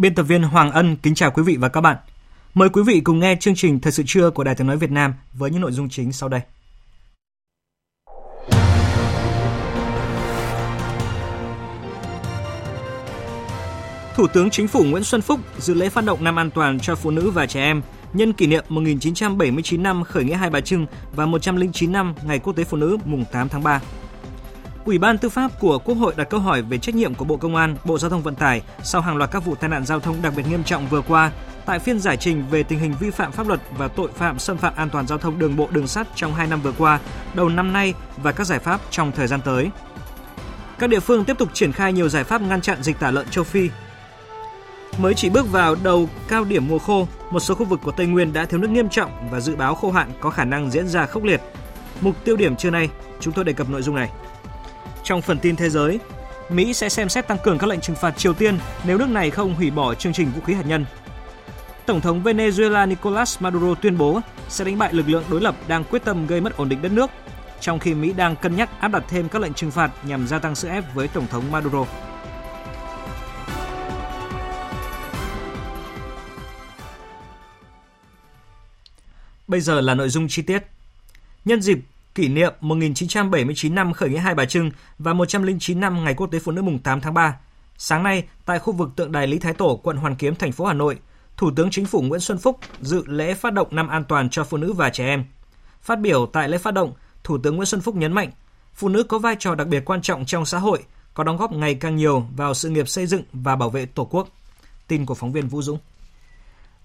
Biên tập viên Hoàng Ân kính chào quý vị và các bạn. Mời quý vị cùng nghe chương trình Thời sự trưa của Đài Tiếng Nói Việt Nam với những nội dung chính sau đây. Thủ tướng Chính phủ Nguyễn Xuân Phúc dự lễ phát động năm an toàn cho phụ nữ và trẻ em nhân kỷ niệm 1979 năm khởi nghĩa Hai Bà Trưng và 109 năm Ngày Quốc tế Phụ nữ mùng 8 tháng 3. Ủy ban Tư pháp của Quốc hội đặt câu hỏi về trách nhiệm của Bộ Công an, Bộ Giao thông Vận tải sau hàng loạt các vụ tai nạn giao thông đặc biệt nghiêm trọng vừa qua tại phiên giải trình về tình hình vi phạm pháp luật và tội phạm xâm phạm an toàn giao thông đường bộ đường sắt trong 2 năm vừa qua, đầu năm nay và các giải pháp trong thời gian tới. Các địa phương tiếp tục triển khai nhiều giải pháp ngăn chặn dịch tả lợn châu Phi. Mới chỉ bước vào đầu cao điểm mùa khô, một số khu vực của Tây Nguyên đã thiếu nước nghiêm trọng và dự báo khô hạn có khả năng diễn ra khốc liệt. Mục tiêu điểm trưa nay, chúng tôi đề cập nội dung này. Trong phần tin thế giới, Mỹ sẽ xem xét tăng cường các lệnh trừng phạt Triều Tiên nếu nước này không hủy bỏ chương trình vũ khí hạt nhân. Tổng thống Venezuela Nicolas Maduro tuyên bố sẽ đánh bại lực lượng đối lập đang quyết tâm gây mất ổn định đất nước, trong khi Mỹ đang cân nhắc áp đặt thêm các lệnh trừng phạt nhằm gia tăng sức ép với Tổng thống Maduro. Bây giờ là nội dung chi tiết. Nhân dịp kỷ niệm 1979 năm khởi nghĩa Hai Bà Trưng và 109 năm Ngày Quốc tế Phụ nữ mùng 8 tháng 3. Sáng nay, tại khu vực tượng đài Lý Thái Tổ, quận Hoàn Kiếm, thành phố Hà Nội, Thủ tướng Chính phủ Nguyễn Xuân Phúc dự lễ phát động năm an toàn cho phụ nữ và trẻ em. Phát biểu tại lễ phát động, Thủ tướng Nguyễn Xuân Phúc nhấn mạnh, phụ nữ có vai trò đặc biệt quan trọng trong xã hội, có đóng góp ngày càng nhiều vào sự nghiệp xây dựng và bảo vệ Tổ quốc. Tin của phóng viên Vũ Dũng.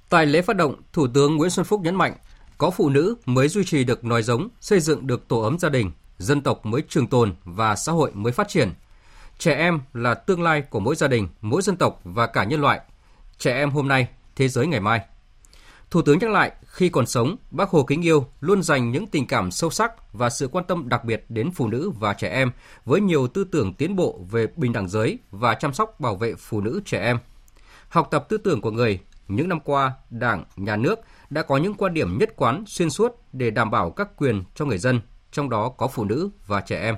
Tại lễ phát động, Thủ tướng Nguyễn Xuân Phúc nhấn mạnh, có phụ nữ mới duy trì được nòi giống, xây dựng được tổ ấm gia đình, dân tộc mới trường tồn và xã hội mới phát triển. Trẻ em là tương lai của mỗi gia đình, mỗi dân tộc và cả nhân loại. Trẻ em hôm nay, thế giới ngày mai. Thủ tướng nhắc lại, khi còn sống, Bác Hồ kính yêu luôn dành những tình cảm sâu sắc và sự quan tâm đặc biệt đến phụ nữ và trẻ em với nhiều tư tưởng tiến bộ về bình đẳng giới và chăm sóc bảo vệ phụ nữ trẻ em. Học tập tư tưởng của người, những năm qua, Đảng, Nhà nước đã có những quan điểm nhất quán xuyên suốt để đảm bảo các quyền cho người dân, trong đó có phụ nữ và trẻ em.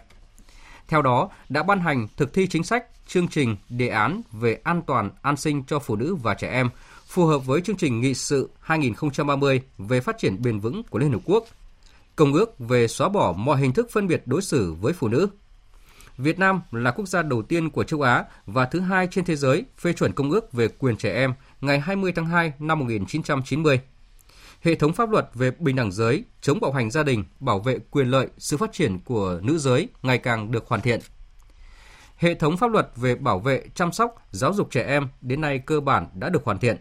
Theo đó, đã ban hành thực thi chính sách, chương trình, đề án về an toàn, an sinh cho phụ nữ và trẻ em, phù hợp với chương trình nghị sự 2030 về phát triển bền vững của Liên Hợp Quốc, Công ước về xóa bỏ mọi hình thức phân biệt đối xử với phụ nữ. Việt Nam là quốc gia đầu tiên của châu Á và thứ hai trên thế giới phê chuẩn Công ước về quyền trẻ em ngày 20 tháng 2 năm 1990 hệ thống pháp luật về bình đẳng giới, chống bạo hành gia đình, bảo vệ quyền lợi, sự phát triển của nữ giới ngày càng được hoàn thiện. Hệ thống pháp luật về bảo vệ, chăm sóc, giáo dục trẻ em đến nay cơ bản đã được hoàn thiện.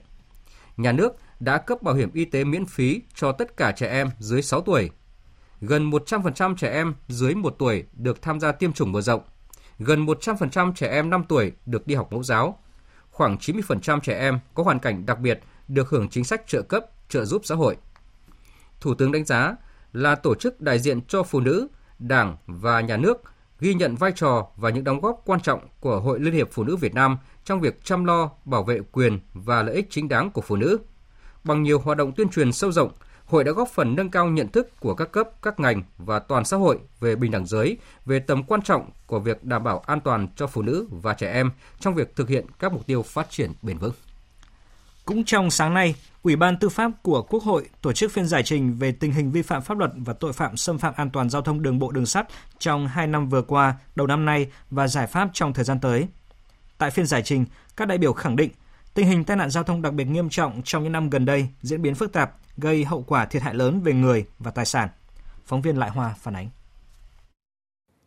Nhà nước đã cấp bảo hiểm y tế miễn phí cho tất cả trẻ em dưới 6 tuổi. Gần 100% trẻ em dưới 1 tuổi được tham gia tiêm chủng mở rộng. Gần 100% trẻ em 5 tuổi được đi học mẫu giáo. Khoảng 90% trẻ em có hoàn cảnh đặc biệt được hưởng chính sách trợ cấp trợ giúp xã hội. Thủ tướng đánh giá là tổ chức đại diện cho phụ nữ, Đảng và Nhà nước ghi nhận vai trò và những đóng góp quan trọng của Hội Liên hiệp Phụ nữ Việt Nam trong việc chăm lo, bảo vệ quyền và lợi ích chính đáng của phụ nữ. Bằng nhiều hoạt động tuyên truyền sâu rộng, Hội đã góp phần nâng cao nhận thức của các cấp, các ngành và toàn xã hội về bình đẳng giới, về tầm quan trọng của việc đảm bảo an toàn cho phụ nữ và trẻ em trong việc thực hiện các mục tiêu phát triển bền vững. Cũng trong sáng nay, Ủy ban Tư pháp của Quốc hội tổ chức phiên giải trình về tình hình vi phạm pháp luật và tội phạm xâm phạm an toàn giao thông đường bộ đường sắt trong 2 năm vừa qua, đầu năm nay và giải pháp trong thời gian tới. Tại phiên giải trình, các đại biểu khẳng định tình hình tai nạn giao thông đặc biệt nghiêm trọng trong những năm gần đây diễn biến phức tạp, gây hậu quả thiệt hại lớn về người và tài sản. Phóng viên Lại Hoa phản ánh.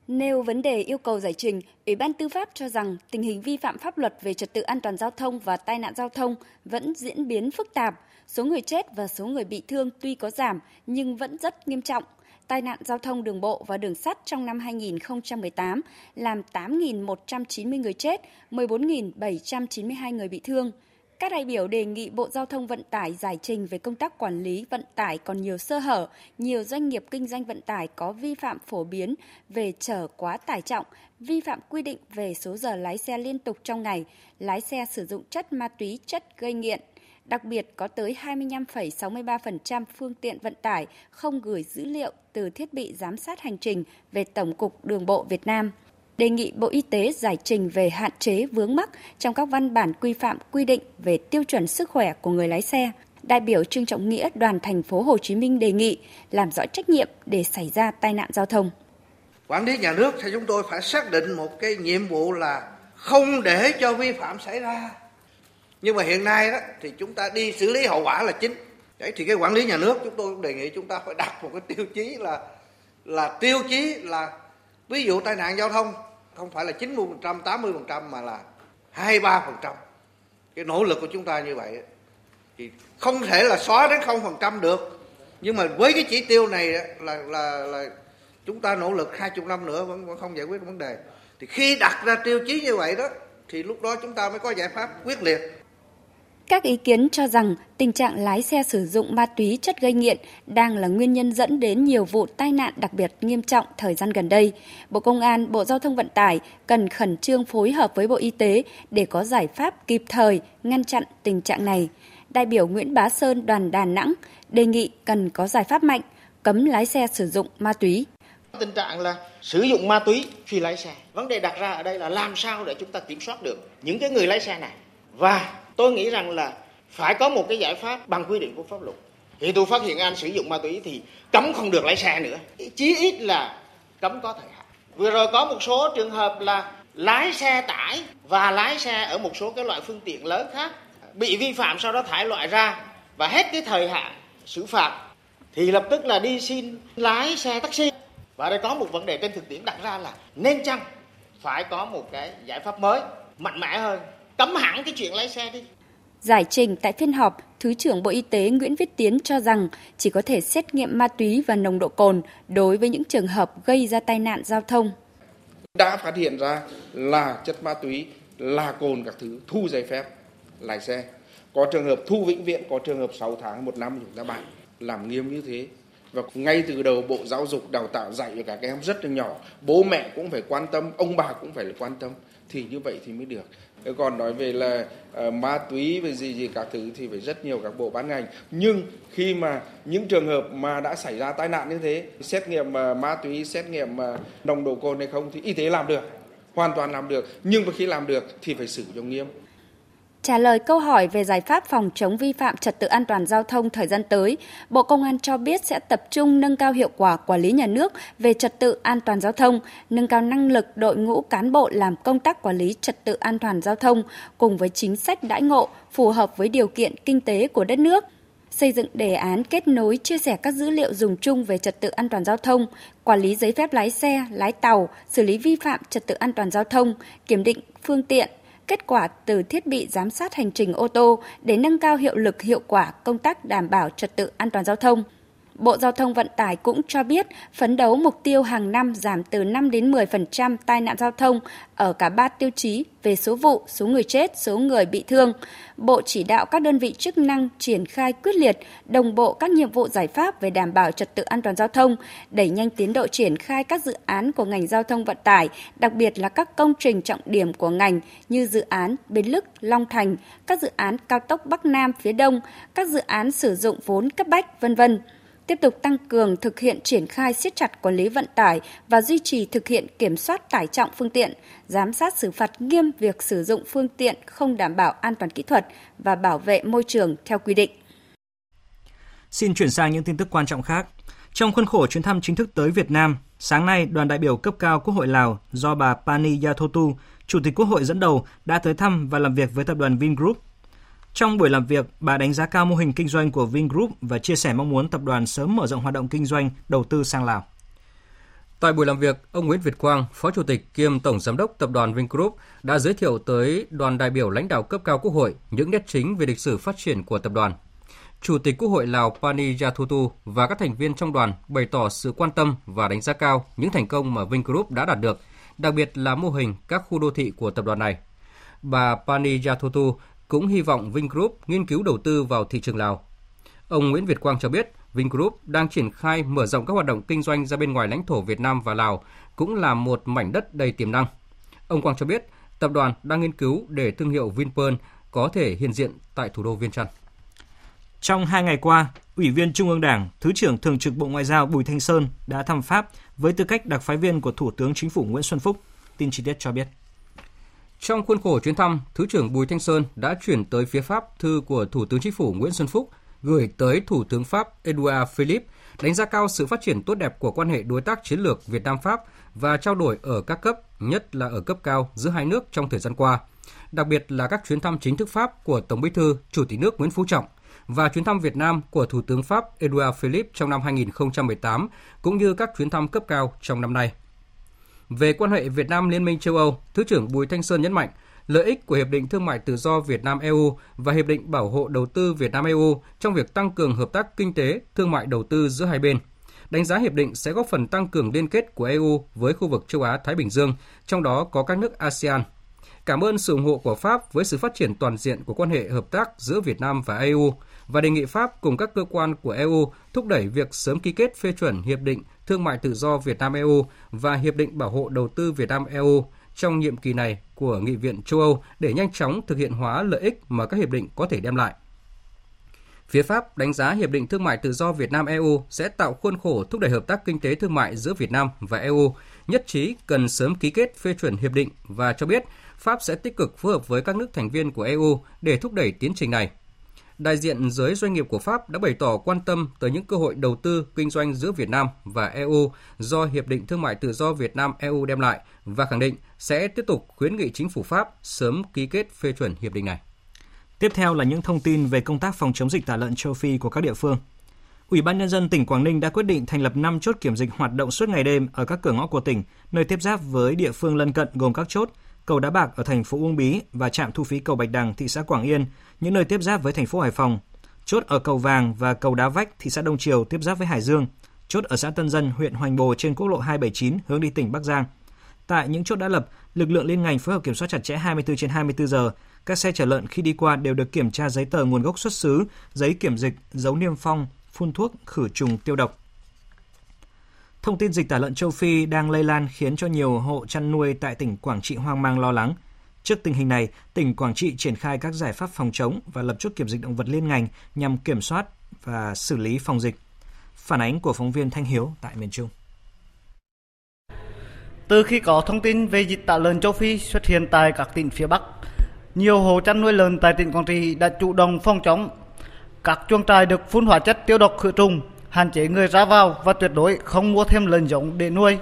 Nêu vấn đề yêu cầu giải trình, Ủy ban Tư pháp cho rằng tình hình vi phạm pháp luật về trật tự an toàn giao thông và tai nạn giao thông vẫn diễn biến phức tạp. Số người chết và số người bị thương tuy có giảm nhưng vẫn rất nghiêm trọng. Tai nạn giao thông đường bộ và đường sắt trong năm 2018 làm 8.190 người chết, 14.792 người bị thương. Các đại biểu đề nghị Bộ Giao thông Vận tải giải trình về công tác quản lý vận tải còn nhiều sơ hở, nhiều doanh nghiệp kinh doanh vận tải có vi phạm phổ biến về chở quá tải trọng, vi phạm quy định về số giờ lái xe liên tục trong ngày, lái xe sử dụng chất ma túy, chất gây nghiện. Đặc biệt có tới 25,63% phương tiện vận tải không gửi dữ liệu từ thiết bị giám sát hành trình về Tổng cục Đường bộ Việt Nam đề nghị Bộ Y tế giải trình về hạn chế vướng mắc trong các văn bản quy phạm quy định về tiêu chuẩn sức khỏe của người lái xe. Đại biểu Trương Trọng Nghĩa, đoàn thành phố Hồ Chí Minh đề nghị làm rõ trách nhiệm để xảy ra tai nạn giao thông. Quản lý nhà nước thì chúng tôi phải xác định một cái nhiệm vụ là không để cho vi phạm xảy ra. Nhưng mà hiện nay đó, thì chúng ta đi xử lý hậu quả là chính. Đấy, thì cái quản lý nhà nước chúng tôi đề nghị chúng ta phải đặt một cái tiêu chí là là tiêu chí là ví dụ tai nạn giao thông không phải là 90%, 80% mà là 23%. Cái nỗ lực của chúng ta như vậy thì không thể là xóa đến 0% được. Nhưng mà với cái chỉ tiêu này là là là chúng ta nỗ lực 20 năm nữa vẫn, vẫn không giải quyết vấn đề. Thì khi đặt ra tiêu chí như vậy đó thì lúc đó chúng ta mới có giải pháp quyết liệt các ý kiến cho rằng tình trạng lái xe sử dụng ma túy chất gây nghiện đang là nguyên nhân dẫn đến nhiều vụ tai nạn đặc biệt nghiêm trọng thời gian gần đây. Bộ Công an, Bộ Giao thông Vận tải cần khẩn trương phối hợp với Bộ Y tế để có giải pháp kịp thời ngăn chặn tình trạng này. Đại biểu Nguyễn Bá Sơn đoàn Đà Nẵng đề nghị cần có giải pháp mạnh cấm lái xe sử dụng ma túy. Tình trạng là sử dụng ma túy khi lái xe. Vấn đề đặt ra ở đây là làm sao để chúng ta kiểm soát được những cái người lái xe này và tôi nghĩ rằng là phải có một cái giải pháp bằng quy định của pháp luật. Thì tôi phát hiện anh sử dụng ma túy thì cấm không được lái xe nữa. Chí ít là cấm có thời hạn. Vừa rồi có một số trường hợp là lái xe tải và lái xe ở một số cái loại phương tiện lớn khác bị vi phạm, sau đó thải loại ra và hết cái thời hạn xử phạt, thì lập tức là đi xin lái xe taxi. Và đây có một vấn đề trên thực tiễn đặt ra là nên chăng phải có một cái giải pháp mới mạnh mẽ hơn cấm hẳn cái chuyện lái xe đi. Giải trình tại phiên họp, Thứ trưởng Bộ Y tế Nguyễn Viết Tiến cho rằng chỉ có thể xét nghiệm ma túy và nồng độ cồn đối với những trường hợp gây ra tai nạn giao thông. Đã phát hiện ra là chất ma túy, là cồn các thứ, thu giấy phép lái xe. Có trường hợp thu vĩnh viễn, có trường hợp 6 tháng, 1 năm chúng ta bạn làm nghiêm như thế. Và ngay từ đầu Bộ Giáo dục đào tạo dạy cho các em rất là nhỏ, bố mẹ cũng phải quan tâm, ông bà cũng phải quan tâm thì như vậy thì mới được. Còn nói về là uh, ma túy về gì gì các thứ thì phải rất nhiều các bộ ban ngành. Nhưng khi mà những trường hợp mà đã xảy ra tai nạn như thế xét nghiệm uh, ma túy xét nghiệm uh, nồng độ cồn hay không thì y tế làm được hoàn toàn làm được. Nhưng mà khi làm được thì phải xử cho nghiêm. Trả lời câu hỏi về giải pháp phòng chống vi phạm trật tự an toàn giao thông thời gian tới, Bộ Công an cho biết sẽ tập trung nâng cao hiệu quả quản lý nhà nước về trật tự an toàn giao thông, nâng cao năng lực đội ngũ cán bộ làm công tác quản lý trật tự an toàn giao thông cùng với chính sách đãi ngộ phù hợp với điều kiện kinh tế của đất nước xây dựng đề án kết nối chia sẻ các dữ liệu dùng chung về trật tự an toàn giao thông, quản lý giấy phép lái xe, lái tàu, xử lý vi phạm trật tự an toàn giao thông, kiểm định phương tiện, kết quả từ thiết bị giám sát hành trình ô tô để nâng cao hiệu lực hiệu quả công tác đảm bảo trật tự an toàn giao thông. Bộ Giao thông Vận tải cũng cho biết phấn đấu mục tiêu hàng năm giảm từ 5 đến 10% tai nạn giao thông ở cả ba tiêu chí về số vụ, số người chết, số người bị thương. Bộ chỉ đạo các đơn vị chức năng triển khai quyết liệt, đồng bộ các nhiệm vụ giải pháp về đảm bảo trật tự an toàn giao thông, đẩy nhanh tiến độ triển khai các dự án của ngành giao thông vận tải, đặc biệt là các công trình trọng điểm của ngành như dự án Bến Lức, Long Thành, các dự án cao tốc Bắc Nam phía Đông, các dự án sử dụng vốn cấp bách, vân vân tiếp tục tăng cường thực hiện triển khai siết chặt quản lý vận tải và duy trì thực hiện kiểm soát tải trọng phương tiện, giám sát xử phạt nghiêm việc sử dụng phương tiện không đảm bảo an toàn kỹ thuật và bảo vệ môi trường theo quy định. Xin chuyển sang những tin tức quan trọng khác. Trong khuôn khổ chuyến thăm chính thức tới Việt Nam, sáng nay đoàn đại biểu cấp cao Quốc hội Lào do bà Pani Yathotu, Chủ tịch Quốc hội dẫn đầu đã tới thăm và làm việc với tập đoàn Vingroup trong buổi làm việc, bà đánh giá cao mô hình kinh doanh của Vingroup và chia sẻ mong muốn tập đoàn sớm mở rộng hoạt động kinh doanh đầu tư sang Lào. Tại buổi làm việc, ông Nguyễn Việt Quang, Phó Chủ tịch kiêm Tổng Giám đốc Tập đoàn Vingroup đã giới thiệu tới đoàn đại biểu lãnh đạo cấp cao Quốc hội những nét chính về lịch sử phát triển của tập đoàn. Chủ tịch Quốc hội Lào Pani Yathutu và các thành viên trong đoàn bày tỏ sự quan tâm và đánh giá cao những thành công mà Vingroup đã đạt được, đặc biệt là mô hình các khu đô thị của tập đoàn này. Bà Pani Yathutu cũng hy vọng Vingroup nghiên cứu đầu tư vào thị trường Lào. Ông Nguyễn Việt Quang cho biết, Vingroup đang triển khai mở rộng các hoạt động kinh doanh ra bên ngoài lãnh thổ Việt Nam và Lào, cũng là một mảnh đất đầy tiềm năng. Ông Quang cho biết, tập đoàn đang nghiên cứu để thương hiệu Vinpearl có thể hiện diện tại thủ đô Viên Chăn. Trong hai ngày qua, Ủy viên Trung ương Đảng, Thứ trưởng Thường trực Bộ Ngoại giao Bùi Thanh Sơn đã thăm Pháp với tư cách đặc phái viên của Thủ tướng Chính phủ Nguyễn Xuân Phúc. Tin chi tiết cho biết. Trong khuôn khổ chuyến thăm, Thứ trưởng Bùi Thanh Sơn đã chuyển tới phía Pháp thư của Thủ tướng Chính phủ Nguyễn Xuân Phúc gửi tới Thủ tướng Pháp Edouard Philippe đánh giá cao sự phát triển tốt đẹp của quan hệ đối tác chiến lược Việt Nam Pháp và trao đổi ở các cấp, nhất là ở cấp cao giữa hai nước trong thời gian qua. Đặc biệt là các chuyến thăm chính thức Pháp của Tổng Bí thư, Chủ tịch nước Nguyễn Phú Trọng và chuyến thăm Việt Nam của Thủ tướng Pháp Edouard Philippe trong năm 2018 cũng như các chuyến thăm cấp cao trong năm nay. Về quan hệ Việt Nam Liên minh châu Âu, Thứ trưởng Bùi Thanh Sơn nhấn mạnh lợi ích của Hiệp định Thương mại Tự do Việt Nam EU và Hiệp định Bảo hộ Đầu tư Việt Nam EU trong việc tăng cường hợp tác kinh tế, thương mại đầu tư giữa hai bên. Đánh giá hiệp định sẽ góp phần tăng cường liên kết của EU với khu vực châu Á-Thái Bình Dương, trong đó có các nước ASEAN. Cảm ơn sự ủng hộ của Pháp với sự phát triển toàn diện của quan hệ hợp tác giữa Việt Nam và EU và đề nghị Pháp cùng các cơ quan của EU thúc đẩy việc sớm ký kết phê chuẩn Hiệp định Thương mại Tự do Việt Nam EU và Hiệp định Bảo hộ Đầu tư Việt Nam EU trong nhiệm kỳ này của Nghị viện châu Âu để nhanh chóng thực hiện hóa lợi ích mà các hiệp định có thể đem lại. Phía Pháp đánh giá Hiệp định Thương mại Tự do Việt Nam EU sẽ tạo khuôn khổ thúc đẩy hợp tác kinh tế thương mại giữa Việt Nam và EU, nhất trí cần sớm ký kết phê chuẩn hiệp định và cho biết Pháp sẽ tích cực phối hợp với các nước thành viên của EU để thúc đẩy tiến trình này đại diện giới doanh nghiệp của Pháp đã bày tỏ quan tâm tới những cơ hội đầu tư kinh doanh giữa Việt Nam và EU do Hiệp định Thương mại Tự do Việt Nam EU đem lại và khẳng định sẽ tiếp tục khuyến nghị chính phủ Pháp sớm ký kết phê chuẩn hiệp định này. Tiếp theo là những thông tin về công tác phòng chống dịch tả lợn châu Phi của các địa phương. Ủy ban nhân dân tỉnh Quảng Ninh đã quyết định thành lập 5 chốt kiểm dịch hoạt động suốt ngày đêm ở các cửa ngõ của tỉnh, nơi tiếp giáp với địa phương lân cận gồm các chốt cầu Đá Bạc ở thành phố Uông Bí và trạm thu phí cầu Bạch Đằng, thị xã Quảng Yên, những nơi tiếp giáp với thành phố Hải Phòng. Chốt ở cầu Vàng và cầu Đá Vách, thị xã Đông Triều tiếp giáp với Hải Dương. Chốt ở xã Tân Dân, huyện Hoành Bồ trên quốc lộ 279 hướng đi tỉnh Bắc Giang. Tại những chốt đã lập, lực lượng liên ngành phối hợp kiểm soát chặt chẽ 24 trên 24 giờ. Các xe chở lợn khi đi qua đều được kiểm tra giấy tờ nguồn gốc xuất xứ, giấy kiểm dịch, dấu niêm phong, phun thuốc khử trùng tiêu độc. Thông tin dịch tả lợn châu Phi đang lây lan khiến cho nhiều hộ chăn nuôi tại tỉnh Quảng Trị hoang mang lo lắng. Trước tình hình này, tỉnh Quảng Trị triển khai các giải pháp phòng chống và lập chốt kiểm dịch động vật liên ngành nhằm kiểm soát và xử lý phòng dịch. Phản ánh của phóng viên Thanh Hiếu tại miền Trung. Từ khi có thông tin về dịch tả lợn châu Phi xuất hiện tại các tỉnh phía Bắc, nhiều hộ chăn nuôi lợn tại tỉnh Quảng Trị đã chủ động phòng chống. Các chuồng trại được phun hóa chất tiêu độc khử trùng, hạn chế người ra vào và tuyệt đối không mua thêm lợn giống để nuôi.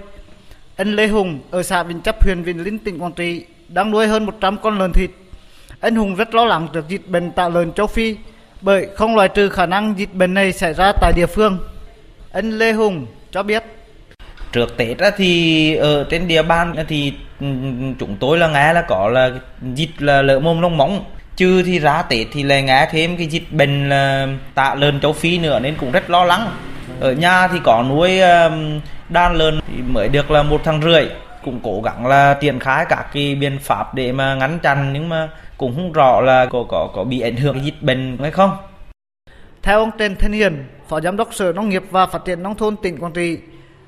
Anh Lê Hùng ở xã Vĩnh Chấp, huyện Vĩnh Linh, tỉnh Quảng Trị đang nuôi hơn 100 con lợn thịt. Anh Hùng rất lo lắng trước dịch bệnh tả lợn châu Phi, bởi không loại trừ khả năng dịch bệnh này xảy ra tại địa phương. Anh Lê Hùng cho biết trước Tết thì ở trên địa bàn thì ừ, chúng tôi là nghe là có là dịch là lở mồm long móng chứ thì ra Tết thì lại nghe thêm cái dịch bệnh là tạ lợn châu Phi nữa nên cũng rất lo lắng ở nhà thì có nuôi đàn lợn thì mới được là một tháng rưỡi cũng cố gắng là triển khai các cái biện pháp để mà ngăn chặn nhưng mà cũng không rõ là có có có bị ảnh hưởng dịch bệnh hay không. Theo ông Trần Thanh Hiền, Phó Giám đốc Sở Nông nghiệp và Phát triển Nông thôn tỉnh Quảng Trị,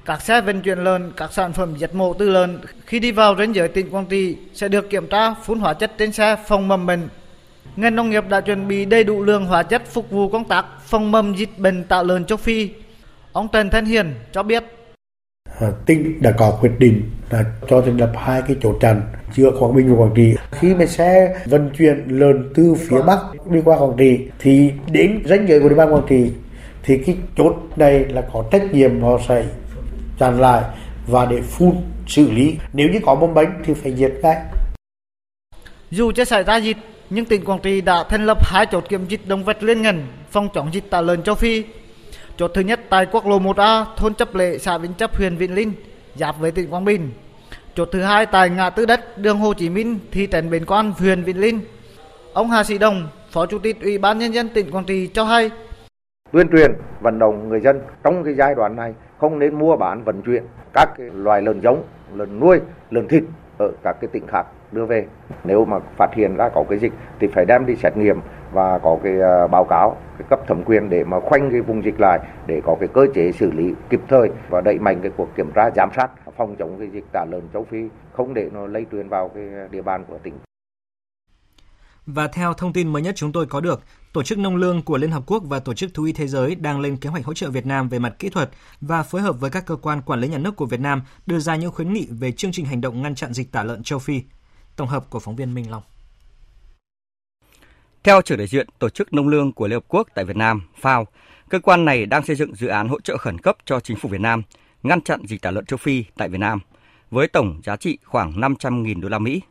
các xe vận chuyển lợn, các sản phẩm giết mổ từ lợn khi đi vào ranh giới tỉnh Quảng Trị sẽ được kiểm tra phun hóa chất trên xe phòng mầm bệnh. Ngành nông nghiệp đã chuẩn bị đầy đủ lượng hóa chất phục vụ công tác phòng mầm dịch bệnh tạo lợn châu Phi. Ông Trần Thanh Hiền cho biết Ờ, tỉnh đã có quyết định là cho thành lập hai cái chốt chặn giữa Quảng Bình và Quảng Trị. Khi mà xe vận chuyển lợn từ phía Bắc đi qua Quảng Trị thì đến ranh giới của địa bàn Quảng Trị thì cái chốt này là có trách nhiệm họ sẽ chặn lại và để phun xử lý nếu như có bom bánh thì phải diệt ngay. Dù chưa xảy ra dịch, nhưng tỉnh Quảng Trị đã thành lập hai chốt kiểm dịch động vật liên ngành phòng chống dịch tả lợn châu Phi Chốt thứ nhất tại quốc lộ 1A, thôn Chấp Lệ, xã Vĩnh Chấp, huyện Vĩnh Linh giáp với tỉnh Quảng Bình. Chốt thứ hai tại ngã tư đất đường Hồ Chí Minh, thị trấn Bến Quan, huyện Vĩnh Linh. Ông Hà Sĩ Đồng, Phó Chủ tịch Ủy ban Nhân dân tỉnh Quảng Trị cho hay. Tuyên truyền, vận động người dân trong cái giai đoạn này không nên mua bán vận chuyển các cái loài lợn giống, lợn nuôi, lợn thịt ở các cái tỉnh khác đưa về. Nếu mà phát hiện ra có cái dịch thì phải đem đi xét nghiệm và có cái ờ, báo cáo cái cấp thẩm quyền để mà khoanh cái vùng dịch lại để có cái cơ chế xử lý kịp thời và đẩy mạnh cái cuộc kiểm tra giám sát phòng chống cái dịch tả lợn châu Phi không để nó lây truyền vào cái địa bàn của tỉnh. Và theo thông tin mới nhất chúng tôi có được, Tổ chức Nông lương của Liên Hợp Quốc và Tổ chức Thú y Thế giới đang lên kế hoạch hỗ trợ Việt Nam về mặt kỹ thuật và phối hợp với các cơ quan quản lý nhà nước của Việt Nam đưa ra những khuyến nghị về chương trình hành động ngăn chặn dịch tả lợn châu Phi. Tổng hợp của phóng viên Minh Long. Theo trưởng đại diện Tổ chức Nông lương của Liên Hợp Quốc tại Việt Nam, FAO, cơ quan này đang xây dựng dự án hỗ trợ khẩn cấp cho chính phủ Việt Nam ngăn chặn dịch tả lợn châu Phi tại Việt Nam với tổng giá trị khoảng 500.000 đô la Mỹ.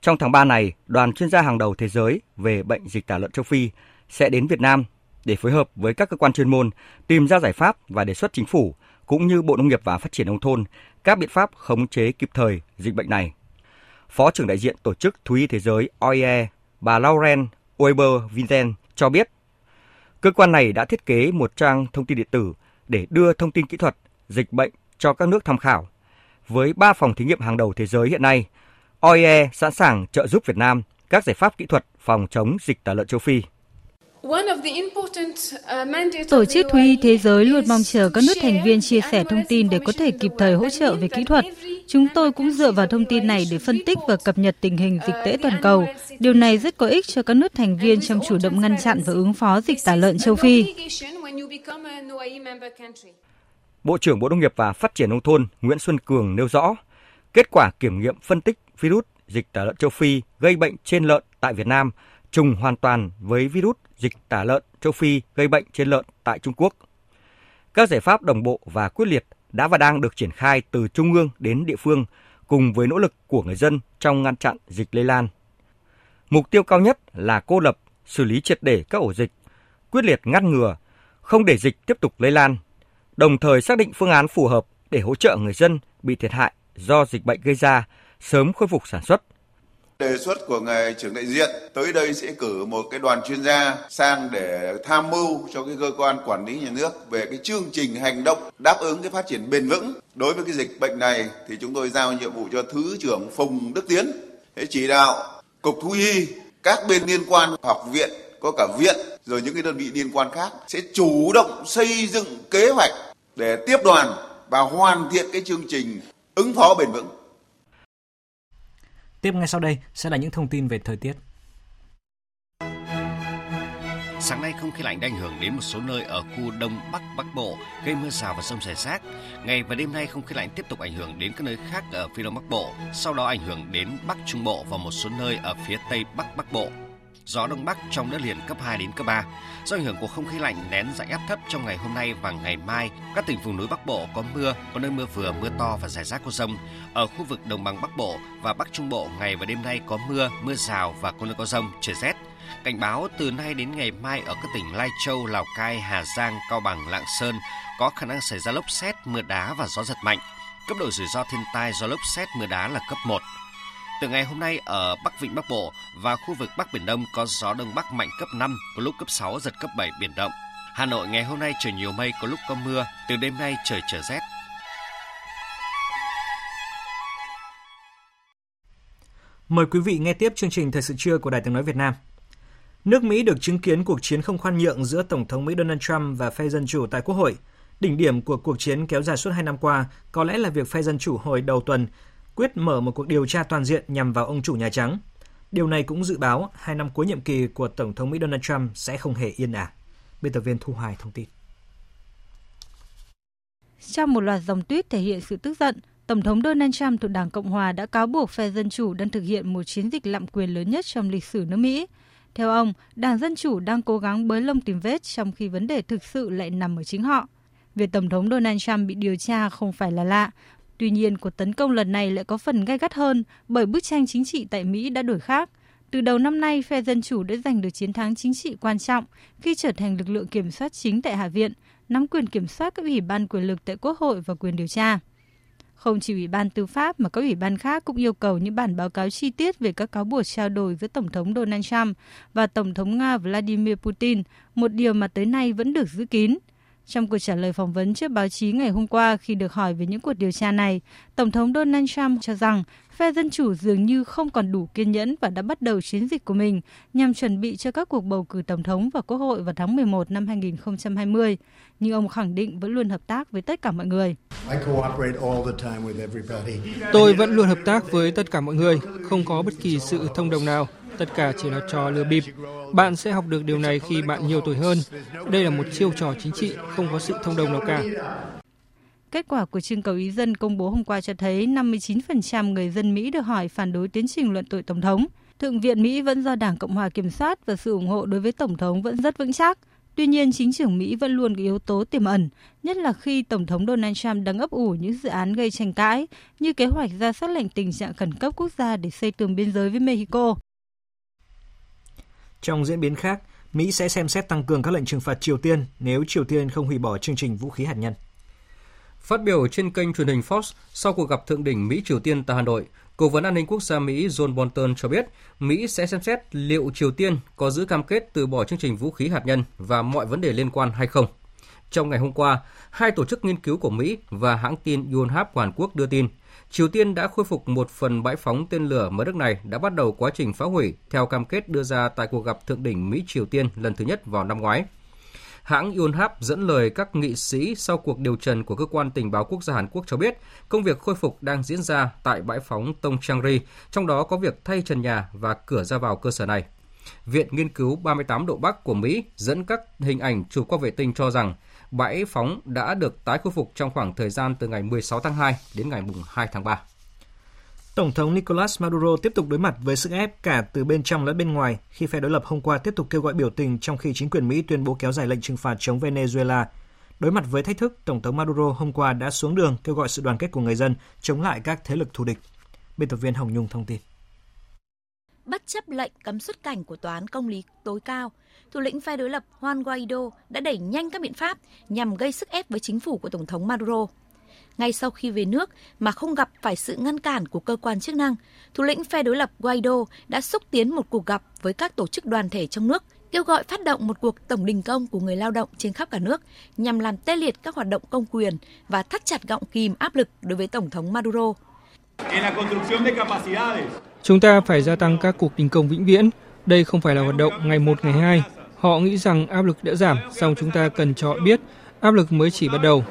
Trong tháng 3 này, đoàn chuyên gia hàng đầu thế giới về bệnh dịch tả lợn châu Phi sẽ đến Việt Nam để phối hợp với các cơ quan chuyên môn tìm ra giải pháp và đề xuất chính phủ cũng như Bộ Nông nghiệp và Phát triển nông thôn các biện pháp khống chế kịp thời dịch bệnh này. Phó trưởng đại diện Tổ chức Thú y Thế giới OIE, bà Lauren Weber Vincent cho biết, cơ quan này đã thiết kế một trang thông tin điện tử để đưa thông tin kỹ thuật dịch bệnh cho các nước tham khảo. Với ba phòng thí nghiệm hàng đầu thế giới hiện nay, OIE sẵn sàng trợ giúp Việt Nam các giải pháp kỹ thuật phòng chống dịch tả lợn châu Phi. Tổ chức Thú y Thế giới luôn mong chờ các nước thành viên chia sẻ thông tin để có thể kịp thời hỗ trợ về kỹ thuật. Chúng tôi cũng dựa vào thông tin này để phân tích và cập nhật tình hình dịch tễ toàn cầu. Điều này rất có ích cho các nước thành viên trong chủ động ngăn chặn và ứng phó dịch tả lợn châu Phi. Bộ trưởng Bộ Nông nghiệp và Phát triển Nông thôn Nguyễn Xuân Cường nêu rõ, kết quả kiểm nghiệm phân tích virus dịch tả lợn châu Phi gây bệnh trên lợn tại Việt Nam trùng hoàn toàn với virus dịch tả lợn châu Phi gây bệnh trên lợn tại Trung Quốc. Các giải pháp đồng bộ và quyết liệt đã và đang được triển khai từ trung ương đến địa phương cùng với nỗ lực của người dân trong ngăn chặn dịch lây lan. Mục tiêu cao nhất là cô lập, xử lý triệt để các ổ dịch, quyết liệt ngăn ngừa, không để dịch tiếp tục lây lan, đồng thời xác định phương án phù hợp để hỗ trợ người dân bị thiệt hại do dịch bệnh gây ra sớm khôi phục sản xuất, Đề xuất của ngài trưởng đại diện tới đây sẽ cử một cái đoàn chuyên gia sang để tham mưu cho cái cơ quan quản lý nhà nước về cái chương trình hành động đáp ứng cái phát triển bền vững. Đối với cái dịch bệnh này thì chúng tôi giao nhiệm vụ cho Thứ trưởng Phùng Đức Tiến để chỉ đạo Cục Thú y, các bên liên quan, học viện, có cả viện, rồi những cái đơn vị liên quan khác sẽ chủ động xây dựng kế hoạch để tiếp đoàn và hoàn thiện cái chương trình ứng phó bền vững. Tiếp ngay sau đây sẽ là những thông tin về thời tiết. Sáng nay không khí lạnh đã ảnh hưởng đến một số nơi ở khu Đông Bắc Bắc Bộ, gây mưa rào và rông rải rác. Ngày và đêm nay không khí lạnh tiếp tục ảnh hưởng đến các nơi khác ở phía Đông Bắc Bộ, sau đó ảnh hưởng đến Bắc Trung Bộ và một số nơi ở phía Tây Bắc Bắc Bộ gió đông bắc trong đất liền cấp 2 đến cấp 3. Do ảnh hưởng của không khí lạnh nén dạnh áp thấp trong ngày hôm nay và ngày mai, các tỉnh vùng núi Bắc Bộ có mưa, có nơi mưa vừa, mưa to và rải rác có rông. Ở khu vực đồng bằng Bắc Bộ và Bắc Trung Bộ ngày và đêm nay có mưa, mưa rào và có nơi có rông, trời rét. Cảnh báo từ nay đến ngày mai ở các tỉnh Lai Châu, Lào Cai, Hà Giang, Cao Bằng, Lạng Sơn có khả năng xảy ra lốc xét, mưa đá và gió giật mạnh. Cấp độ rủi ro thiên tai do lốc xét, mưa đá là cấp 1. Từ ngày hôm nay ở Bắc Vịnh Bắc Bộ và khu vực Bắc Biển Đông có gió Đông Bắc mạnh cấp 5, có lúc cấp 6, giật cấp 7 biển động. Hà Nội ngày hôm nay trời nhiều mây, có lúc có mưa, từ đêm nay trời trở rét. Mời quý vị nghe tiếp chương trình Thời sự trưa của Đài Tiếng Nói Việt Nam. Nước Mỹ được chứng kiến cuộc chiến không khoan nhượng giữa Tổng thống Mỹ Donald Trump và phe Dân Chủ tại Quốc hội. Đỉnh điểm của cuộc chiến kéo dài suốt hai năm qua có lẽ là việc phe Dân Chủ hồi đầu tuần quyết mở một cuộc điều tra toàn diện nhằm vào ông chủ Nhà Trắng. Điều này cũng dự báo hai năm cuối nhiệm kỳ của Tổng thống Mỹ Donald Trump sẽ không hề yên ả. Biên tập viên Thu Hoài thông tin. Trong một loạt dòng tuyết thể hiện sự tức giận, Tổng thống Donald Trump thuộc Đảng Cộng Hòa đã cáo buộc phe Dân Chủ đang thực hiện một chiến dịch lạm quyền lớn nhất trong lịch sử nước Mỹ. Theo ông, Đảng Dân Chủ đang cố gắng bới lông tìm vết trong khi vấn đề thực sự lại nằm ở chính họ. Việc Tổng thống Donald Trump bị điều tra không phải là lạ, Tuy nhiên, cuộc tấn công lần này lại có phần gay gắt hơn bởi bức tranh chính trị tại Mỹ đã đổi khác. Từ đầu năm nay, phe Dân Chủ đã giành được chiến thắng chính trị quan trọng khi trở thành lực lượng kiểm soát chính tại Hạ viện, nắm quyền kiểm soát các ủy ban quyền lực tại Quốc hội và quyền điều tra. Không chỉ Ủy ban Tư pháp mà các ủy ban khác cũng yêu cầu những bản báo cáo chi tiết về các cáo buộc trao đổi giữa Tổng thống Donald Trump và Tổng thống Nga Vladimir Putin, một điều mà tới nay vẫn được giữ kín. Trong cuộc trả lời phỏng vấn trước báo chí ngày hôm qua khi được hỏi về những cuộc điều tra này, Tổng thống Donald Trump cho rằng phe Dân Chủ dường như không còn đủ kiên nhẫn và đã bắt đầu chiến dịch của mình nhằm chuẩn bị cho các cuộc bầu cử Tổng thống và Quốc hội vào tháng 11 năm 2020. Nhưng ông khẳng định vẫn luôn hợp tác với tất cả mọi người. Tôi vẫn luôn hợp tác với tất cả mọi người, không có bất kỳ sự thông đồng nào tất cả chỉ là trò lừa bịp. Bạn sẽ học được điều này khi bạn nhiều tuổi hơn. Đây là một chiêu trò chính trị, không có sự thông đồng nào cả. Kết quả của trưng cầu ý dân công bố hôm qua cho thấy 59% người dân Mỹ được hỏi phản đối tiến trình luận tội Tổng thống. Thượng viện Mỹ vẫn do Đảng Cộng hòa kiểm soát và sự ủng hộ đối với Tổng thống vẫn rất vững chắc. Tuy nhiên, chính trưởng Mỹ vẫn luôn có yếu tố tiềm ẩn, nhất là khi Tổng thống Donald Trump đang ấp ủ những dự án gây tranh cãi, như kế hoạch ra xác lệnh tình trạng khẩn cấp quốc gia để xây tường biên giới với Mexico. Trong diễn biến khác, Mỹ sẽ xem xét tăng cường các lệnh trừng phạt Triều Tiên nếu Triều Tiên không hủy bỏ chương trình vũ khí hạt nhân. Phát biểu trên kênh truyền hình Fox sau cuộc gặp thượng đỉnh Mỹ-Triều Tiên tại Hà Nội, Cố vấn an ninh quốc gia Mỹ John Bolton cho biết Mỹ sẽ xem xét liệu Triều Tiên có giữ cam kết từ bỏ chương trình vũ khí hạt nhân và mọi vấn đề liên quan hay không. Trong ngày hôm qua, hai tổ chức nghiên cứu của Mỹ và hãng tin Yonhap của Hàn Quốc đưa tin Triều Tiên đã khôi phục một phần bãi phóng tên lửa mà nước này đã bắt đầu quá trình phá hủy theo cam kết đưa ra tại cuộc gặp thượng đỉnh Mỹ-Triều Tiên lần thứ nhất vào năm ngoái. Hãng Yonhap dẫn lời các nghị sĩ sau cuộc điều trần của cơ quan tình báo quốc gia Hàn Quốc cho biết công việc khôi phục đang diễn ra tại bãi phóng Tông Changri, trong đó có việc thay trần nhà và cửa ra vào cơ sở này. Viện Nghiên cứu 38 độ Bắc của Mỹ dẫn các hình ảnh chụp qua vệ tinh cho rằng bãi phóng đã được tái khôi phục trong khoảng thời gian từ ngày 16 tháng 2 đến ngày 2 tháng 3. Tổng thống Nicolas Maduro tiếp tục đối mặt với sức ép cả từ bên trong lẫn bên ngoài khi phe đối lập hôm qua tiếp tục kêu gọi biểu tình trong khi chính quyền Mỹ tuyên bố kéo dài lệnh trừng phạt chống Venezuela. Đối mặt với thách thức, Tổng thống Maduro hôm qua đã xuống đường kêu gọi sự đoàn kết của người dân chống lại các thế lực thù địch. Biên tập viên Hồng Nhung thông tin. Bất chấp lệnh cấm xuất cảnh của Tòa án Công lý tối cao, thủ lĩnh phe đối lập Juan Guaido đã đẩy nhanh các biện pháp nhằm gây sức ép với chính phủ của Tổng thống Maduro. Ngay sau khi về nước mà không gặp phải sự ngăn cản của cơ quan chức năng, thủ lĩnh phe đối lập Guaido đã xúc tiến một cuộc gặp với các tổ chức đoàn thể trong nước, kêu gọi phát động một cuộc tổng đình công của người lao động trên khắp cả nước nhằm làm tê liệt các hoạt động công quyền và thắt chặt gọng kìm áp lực đối với Tổng thống Maduro. Chúng ta phải gia tăng các cuộc đình công vĩnh viễn. Đây không phải là hoạt động ngày một ngày hai. Họ nghĩ rằng áp lực đã giảm, song chúng ta cần cho họ biết áp lực mới chỉ bắt đầu.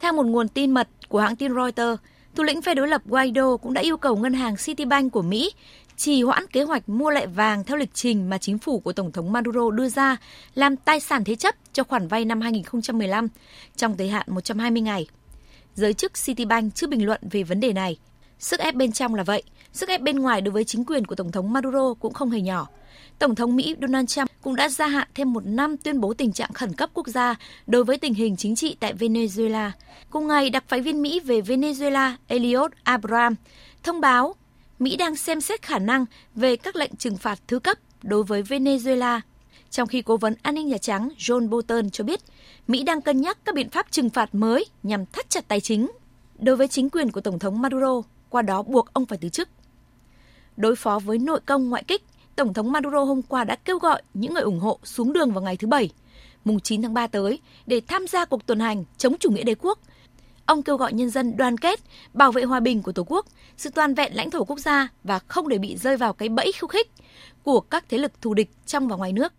Theo một nguồn tin mật của hãng tin Reuters, thủ lĩnh phe đối lập Guaido cũng đã yêu cầu ngân hàng Citibank của Mỹ trì hoãn kế hoạch mua lại vàng theo lịch trình mà chính phủ của Tổng thống Maduro đưa ra làm tài sản thế chấp cho khoản vay năm 2015 trong thời hạn 120 ngày. Giới chức Citibank chưa bình luận về vấn đề này. Sức ép bên trong là vậy, sức ép bên ngoài đối với chính quyền của Tổng thống Maduro cũng không hề nhỏ. Tổng thống Mỹ Donald Trump cũng đã gia hạn thêm một năm tuyên bố tình trạng khẩn cấp quốc gia đối với tình hình chính trị tại Venezuela. Cùng ngày, đặc phái viên Mỹ về Venezuela Elliot Abraham thông báo Mỹ đang xem xét khả năng về các lệnh trừng phạt thứ cấp đối với Venezuela. Trong khi Cố vấn An ninh Nhà Trắng John Bolton cho biết, Mỹ đang cân nhắc các biện pháp trừng phạt mới nhằm thắt chặt tài chính đối với chính quyền của Tổng thống Maduro, qua đó buộc ông phải từ chức. Đối phó với nội công ngoại kích, Tổng thống Maduro hôm qua đã kêu gọi những người ủng hộ xuống đường vào ngày thứ Bảy, mùng 9 tháng 3 tới để tham gia cuộc tuần hành chống chủ nghĩa đế quốc. Ông kêu gọi nhân dân đoàn kết, bảo vệ hòa bình của Tổ quốc, sự toàn vẹn lãnh thổ quốc gia và không để bị rơi vào cái bẫy khiêu khích của các thế lực thù địch trong và ngoài nước.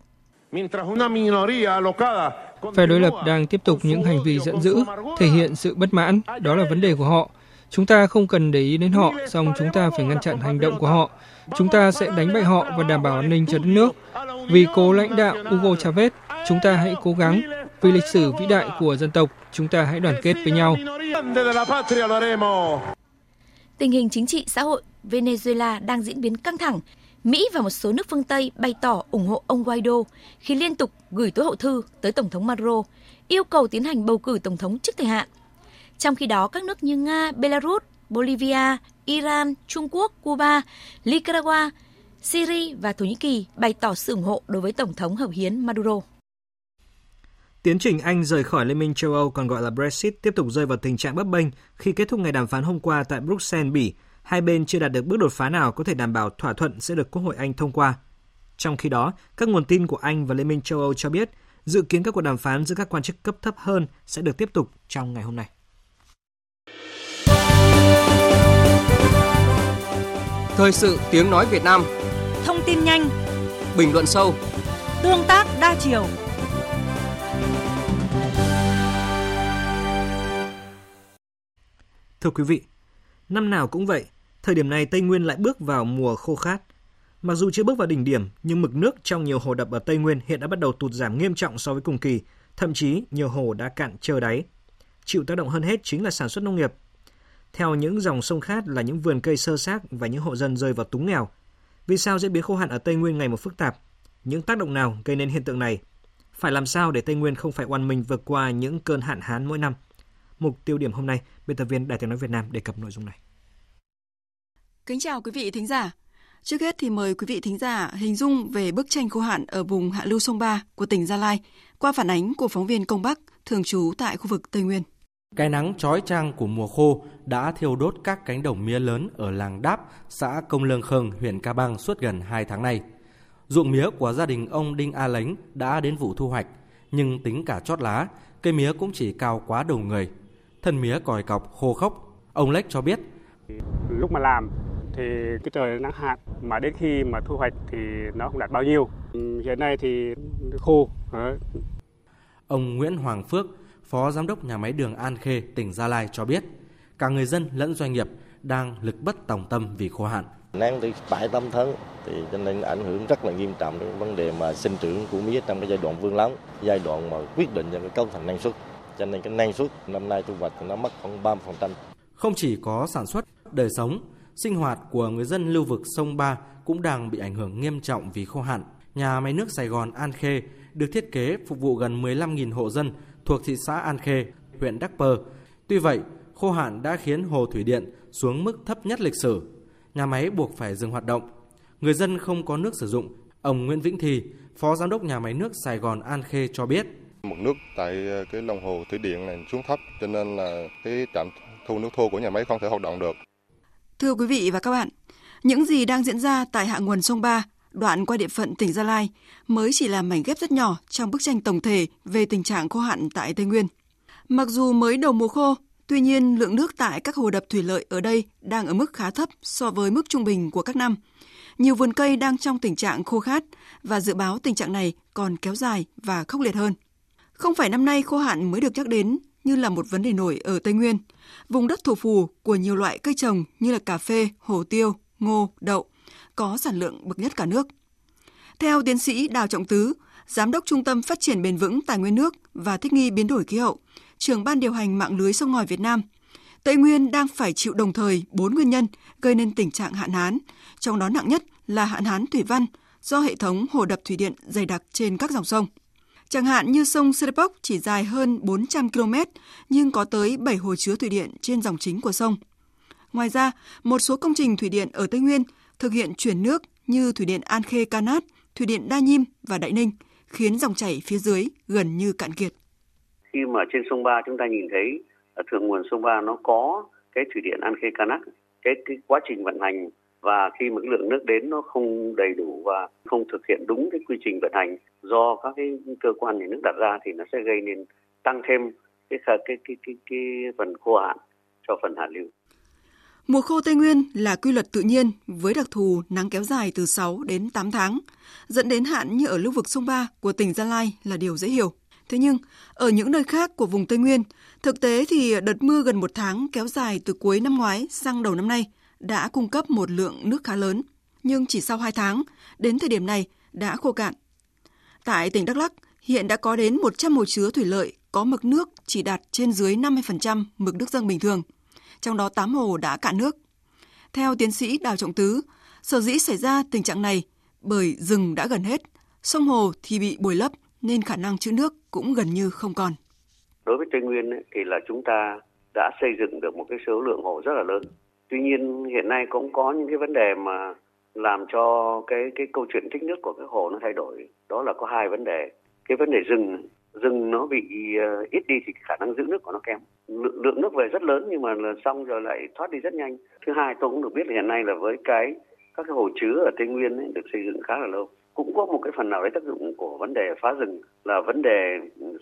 Phe đối lập đang tiếp tục những hành vi giận dữ, thể hiện sự bất mãn, đó là vấn đề của họ. Chúng ta không cần để ý đến họ, song chúng ta phải ngăn chặn hành động của họ. Chúng ta sẽ đánh bại họ và đảm bảo an ninh cho đất nước. Vì cố lãnh đạo Hugo Chavez, chúng ta hãy cố gắng. Vì lịch sử vĩ đại của dân tộc, chúng ta hãy đoàn kết với nhau. Tình hình chính trị xã hội Venezuela đang diễn biến căng thẳng. Mỹ và một số nước phương Tây bày tỏ ủng hộ ông Guaido khi liên tục gửi tối hậu thư tới Tổng thống Maduro, yêu cầu tiến hành bầu cử Tổng thống trước thời hạn. Trong khi đó, các nước như Nga, Belarus, Bolivia, Iran, Trung Quốc, Cuba, Nicaragua, Syria và Thổ Nhĩ Kỳ bày tỏ sự ủng hộ đối với Tổng thống hợp hiến Maduro. Tiến trình Anh rời khỏi Liên minh châu Âu còn gọi là Brexit tiếp tục rơi vào tình trạng bấp bênh khi kết thúc ngày đàm phán hôm qua tại Bruxelles, Bỉ. Hai bên chưa đạt được bước đột phá nào có thể đảm bảo thỏa thuận sẽ được Quốc hội Anh thông qua. Trong khi đó, các nguồn tin của Anh và Liên minh châu Âu cho biết dự kiến các cuộc đàm phán giữa các quan chức cấp thấp hơn sẽ được tiếp tục trong ngày hôm nay. Thời sự tiếng nói Việt Nam Thông tin nhanh Bình luận sâu Tương tác đa chiều Thưa quý vị, năm nào cũng vậy, thời điểm này Tây Nguyên lại bước vào mùa khô khát. Mặc dù chưa bước vào đỉnh điểm, nhưng mực nước trong nhiều hồ đập ở Tây Nguyên hiện đã bắt đầu tụt giảm nghiêm trọng so với cùng kỳ, thậm chí nhiều hồ đã cạn trơ đáy. Chịu tác động hơn hết chính là sản xuất nông nghiệp. Theo những dòng sông khác là những vườn cây sơ xác và những hộ dân rơi vào túng nghèo. Vì sao diễn biến khô hạn ở Tây Nguyên ngày một phức tạp? Những tác động nào gây nên hiện tượng này? Phải làm sao để Tây Nguyên không phải oan mình vượt qua những cơn hạn hán mỗi năm? Mục tiêu điểm hôm nay, biên tập viên Đài tiếng nói Việt Nam đề cập nội dung này. Kính chào quý vị thính giả. Trước hết thì mời quý vị thính giả hình dung về bức tranh khô hạn ở vùng hạ lưu sông Ba của tỉnh Gia Lai qua phản ánh của phóng viên Công Bắc thường trú tại khu vực Tây Nguyên. Cái nắng chói chang của mùa khô đã thiêu đốt các cánh đồng mía lớn ở làng Đáp, xã Công Lương Khương, huyện Ca Bang suốt gần 2 tháng nay. Ruộng mía của gia đình ông Đinh A Lánh đã đến vụ thu hoạch, nhưng tính cả chót lá, cây mía cũng chỉ cao quá đầu người. Thân mía còi cọc khô khốc. Ông Lách cho biết. Lúc mà làm thì cái trời nắng hạn mà đến khi mà thu hoạch thì nó không đạt bao nhiêu. Hiện nay thì khô. Ông Nguyễn Hoàng Phước, Phó Giám đốc nhà máy đường An Khê, tỉnh Gia Lai cho biết, cả người dân lẫn doanh nghiệp đang lực bất tòng tâm vì khô hạn. Nắng từ 7 8 tháng thì cho nên ảnh hưởng rất là nghiêm trọng đến vấn đề mà sinh trưởng của mía trong cái giai đoạn vương lắng, giai đoạn mà quyết định cho cái cấu thành năng suất. Cho nên cái năng suất năm nay thu hoạch nó mất khoảng 30%. Không chỉ có sản xuất, đời sống, sinh hoạt của người dân lưu vực sông Ba cũng đang bị ảnh hưởng nghiêm trọng vì khô hạn. Nhà máy nước Sài Gòn An Khê được thiết kế phục vụ gần 15.000 hộ dân thuộc thị xã An Khê, huyện Đắc Pơ. Tuy vậy, khô hạn đã khiến hồ thủy điện xuống mức thấp nhất lịch sử. Nhà máy buộc phải dừng hoạt động. Người dân không có nước sử dụng. Ông Nguyễn Vĩnh Thì, Phó Giám đốc nhà máy nước Sài Gòn An Khê cho biết. Mực nước tại cái lòng hồ thủy điện này xuống thấp cho nên là cái trạm thu nước thô của nhà máy không thể hoạt động được. Thưa quý vị và các bạn, những gì đang diễn ra tại hạ nguồn sông Ba, đoạn qua địa phận tỉnh Gia Lai mới chỉ là mảnh ghép rất nhỏ trong bức tranh tổng thể về tình trạng khô hạn tại Tây Nguyên. Mặc dù mới đầu mùa khô, tuy nhiên lượng nước tại các hồ đập thủy lợi ở đây đang ở mức khá thấp so với mức trung bình của các năm. Nhiều vườn cây đang trong tình trạng khô khát và dự báo tình trạng này còn kéo dài và khốc liệt hơn. Không phải năm nay khô hạn mới được nhắc đến như là một vấn đề nổi ở Tây Nguyên. Vùng đất thổ phù của nhiều loại cây trồng như là cà phê, hồ tiêu, ngô, đậu có sản lượng bậc nhất cả nước. Theo tiến sĩ Đào Trọng Tứ, Giám đốc Trung tâm Phát triển Bền vững Tài nguyên nước và Thích nghi biến đổi khí hậu, trưởng ban điều hành mạng lưới sông ngòi Việt Nam, Tây Nguyên đang phải chịu đồng thời bốn nguyên nhân gây nên tình trạng hạn hán, trong đó nặng nhất là hạn hán thủy văn do hệ thống hồ đập thủy điện dày đặc trên các dòng sông. Chẳng hạn như sông Serepok chỉ dài hơn 400 km nhưng có tới 7 hồ chứa thủy điện trên dòng chính của sông. Ngoài ra, một số công trình thủy điện ở Tây Nguyên thực hiện chuyển nước như thủy điện An Khê Canát, thủy điện Đa Nhiêm và Đại Ninh, khiến dòng chảy phía dưới gần như cạn kiệt. Khi mà trên sông Ba chúng ta nhìn thấy ở thượng nguồn sông Ba nó có cái thủy điện An Khê Canát, cái, cái quá trình vận hành và khi mà cái lượng nước đến nó không đầy đủ và không thực hiện đúng cái quy trình vận hành do các cái cơ quan nhà nước đặt ra thì nó sẽ gây nên tăng thêm cái cái cái cái, cái phần khô hạn cho phần hạ lưu. Mùa khô Tây Nguyên là quy luật tự nhiên với đặc thù nắng kéo dài từ 6 đến 8 tháng, dẫn đến hạn như ở lưu vực sông Ba của tỉnh Gia Lai là điều dễ hiểu. Thế nhưng, ở những nơi khác của vùng Tây Nguyên, thực tế thì đợt mưa gần một tháng kéo dài từ cuối năm ngoái sang đầu năm nay đã cung cấp một lượng nước khá lớn, nhưng chỉ sau 2 tháng, đến thời điểm này đã khô cạn. Tại tỉnh Đắk Lắk, hiện đã có đến 100 hồ chứa thủy lợi có mực nước chỉ đạt trên dưới 50% mực nước dâng bình thường, trong đó 8 hồ đã cạn nước. Theo tiến sĩ Đào Trọng Tứ, sở dĩ xảy ra tình trạng này bởi rừng đã gần hết, sông hồ thì bị bồi lấp nên khả năng trữ nước cũng gần như không còn. Đối với Tây Nguyên ấy, thì là chúng ta đã xây dựng được một cái số lượng hồ rất là lớn. Tuy nhiên hiện nay cũng có những cái vấn đề mà làm cho cái cái câu chuyện tích nước của cái hồ nó thay đổi. Đó là có hai vấn đề. Cái vấn đề rừng rừng nó bị uh, ít đi thì khả năng giữ nước của nó kém. Lượng, lượng nước về rất lớn nhưng mà là xong rồi lại thoát đi rất nhanh. Thứ hai tôi cũng được biết là hiện nay là với cái các cái hồ chứa ở tây nguyên ấy, được xây dựng khá là lâu cũng có một cái phần nào đấy tác dụng của vấn đề phá rừng là vấn đề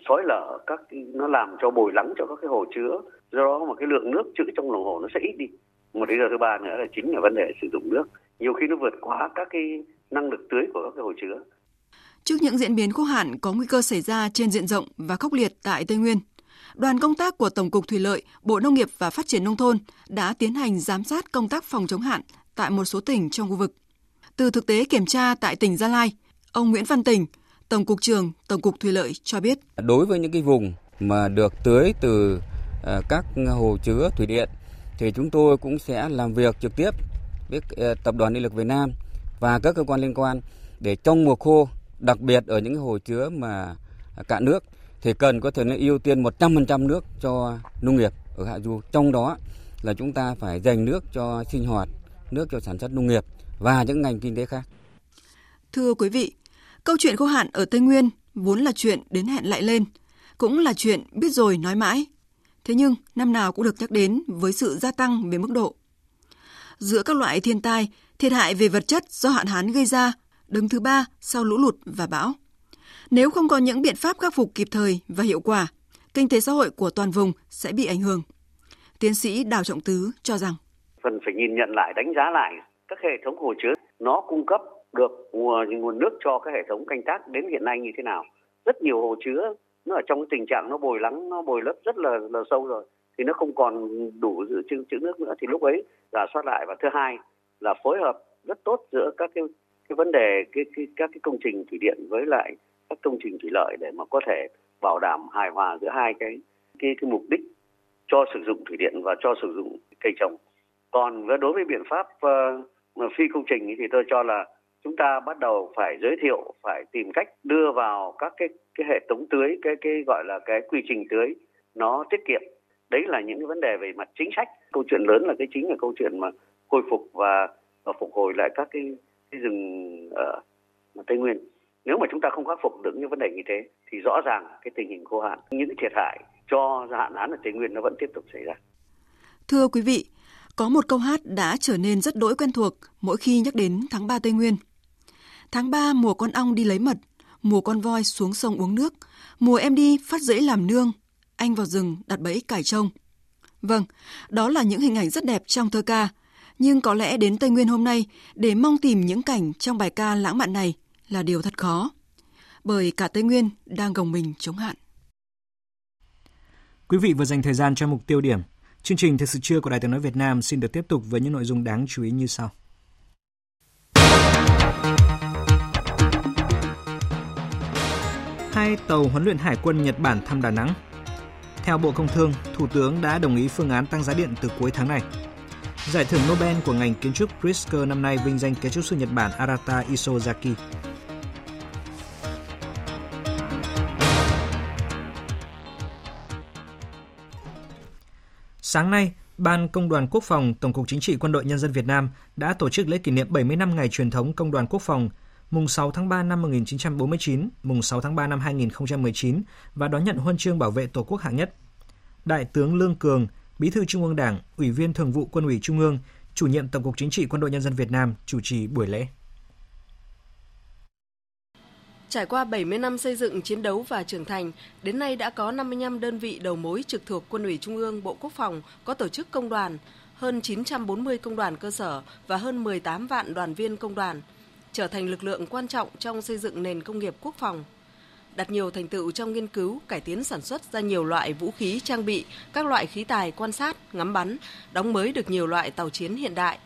xói lở các nó làm cho bồi lắng cho các cái hồ chứa. Do đó mà cái lượng nước trữ trong lòng hồ nó sẽ ít đi. Một lý do thứ ba nữa là chính là vấn đề sử dụng nước. Nhiều khi nó vượt quá các cái năng lực tưới của các cái hồ chứa. Trước những diễn biến khô hạn có nguy cơ xảy ra trên diện rộng và khốc liệt tại Tây Nguyên, đoàn công tác của Tổng cục Thủy lợi, Bộ Nông nghiệp và Phát triển Nông thôn đã tiến hành giám sát công tác phòng chống hạn tại một số tỉnh trong khu vực. Từ thực tế kiểm tra tại tỉnh Gia Lai, ông Nguyễn Văn Tình, Tổng cục trưởng Tổng cục Thủy lợi cho biết. Đối với những cái vùng mà được tưới từ à, các hồ chứa thủy điện thì chúng tôi cũng sẽ làm việc trực tiếp với à, Tập đoàn Điện lực Việt Nam và các cơ quan liên quan để trong mùa khô đặc biệt ở những hồ chứa mà cạn nước thì cần có thể nó ưu tiên 100% nước cho nông nghiệp ở hạ du. Trong đó là chúng ta phải dành nước cho sinh hoạt, nước cho sản xuất nông nghiệp và những ngành kinh tế khác. Thưa quý vị, câu chuyện khô hạn ở Tây Nguyên vốn là chuyện đến hẹn lại lên, cũng là chuyện biết rồi nói mãi. Thế nhưng năm nào cũng được nhắc đến với sự gia tăng về mức độ. Giữa các loại thiên tai, thiệt hại về vật chất do hạn hán gây ra đứng thứ ba sau lũ lụt và bão. Nếu không có những biện pháp khắc phục kịp thời và hiệu quả, kinh tế xã hội của toàn vùng sẽ bị ảnh hưởng. Tiến sĩ Đào Trọng Tứ cho rằng cần phải nhìn nhận lại đánh giá lại các hệ thống hồ chứa nó cung cấp được nguồn, nguồn nước cho các hệ thống canh tác đến hiện nay như thế nào. Rất nhiều hồ chứa nó ở trong cái tình trạng nó bồi lắng, nó bồi lấp rất là là sâu rồi thì nó không còn đủ dự trữ, trữ nước nữa thì lúc ấy giả soát lại và thứ hai là phối hợp rất tốt giữa các cái cái vấn đề cái, cái các cái công trình thủy điện với lại các công trình thủy lợi để mà có thể bảo đảm hài hòa giữa hai cái cái cái mục đích cho sử dụng thủy điện và cho sử dụng cây trồng. Còn với đối với biện pháp uh, phi công trình thì tôi cho là chúng ta bắt đầu phải giới thiệu, phải tìm cách đưa vào các cái cái hệ thống tưới, cái cái gọi là cái quy trình tưới nó tiết kiệm. Đấy là những cái vấn đề về mặt chính sách. Câu chuyện lớn là cái chính là câu chuyện mà khôi phục và, và phục hồi lại các cái cái rừng ở Tây Nguyên. Nếu mà chúng ta không khắc phục được những vấn đề như thế thì rõ ràng cái tình hình khô hạn, những thiệt hại cho hạn hán ở Tây Nguyên nó vẫn tiếp tục xảy ra. Thưa quý vị, có một câu hát đã trở nên rất đỗi quen thuộc mỗi khi nhắc đến tháng 3 Tây Nguyên. Tháng 3 mùa con ong đi lấy mật, mùa con voi xuống sông uống nước, mùa em đi phát rẫy làm nương, anh vào rừng đặt bẫy cải trông. Vâng, đó là những hình ảnh rất đẹp trong thơ ca, nhưng có lẽ đến Tây Nguyên hôm nay để mong tìm những cảnh trong bài ca lãng mạn này là điều thật khó. Bởi cả Tây Nguyên đang gồng mình chống hạn. Quý vị vừa dành thời gian cho mục tiêu điểm. Chương trình Thời sự trưa của Đài tiếng nói Việt Nam xin được tiếp tục với những nội dung đáng chú ý như sau. Hai tàu huấn luyện hải quân Nhật Bản thăm Đà Nẵng. Theo Bộ Công Thương, Thủ tướng đã đồng ý phương án tăng giá điện từ cuối tháng này. Giải thưởng Nobel của ngành kiến trúc Pritzker năm nay vinh danh kiến trúc sư Nhật Bản Arata Isozaki. Sáng nay, Ban Công đoàn Quốc phòng Tổng cục Chính trị Quân đội Nhân dân Việt Nam đã tổ chức lễ kỷ niệm 70 năm ngày truyền thống Công đoàn Quốc phòng mùng 6 tháng 3 năm 1949, mùng 6 tháng 3 năm 2019 và đón nhận huân chương bảo vệ Tổ quốc hạng nhất. Đại tướng Lương Cường, Bí thư Trung ương Đảng, Ủy viên Thường vụ Quân ủy Trung ương, Chủ nhiệm Tổng cục Chính trị Quân đội Nhân dân Việt Nam chủ trì buổi lễ. Trải qua 70 năm xây dựng, chiến đấu và trưởng thành, đến nay đã có 55 đơn vị đầu mối trực thuộc Quân ủy Trung ương, Bộ Quốc phòng có tổ chức công đoàn, hơn 940 công đoàn cơ sở và hơn 18 vạn đoàn viên công đoàn, trở thành lực lượng quan trọng trong xây dựng nền công nghiệp quốc phòng – đạt nhiều thành tựu trong nghiên cứu, cải tiến sản xuất ra nhiều loại vũ khí trang bị, các loại khí tài quan sát, ngắm bắn, đóng mới được nhiều loại tàu chiến hiện đại.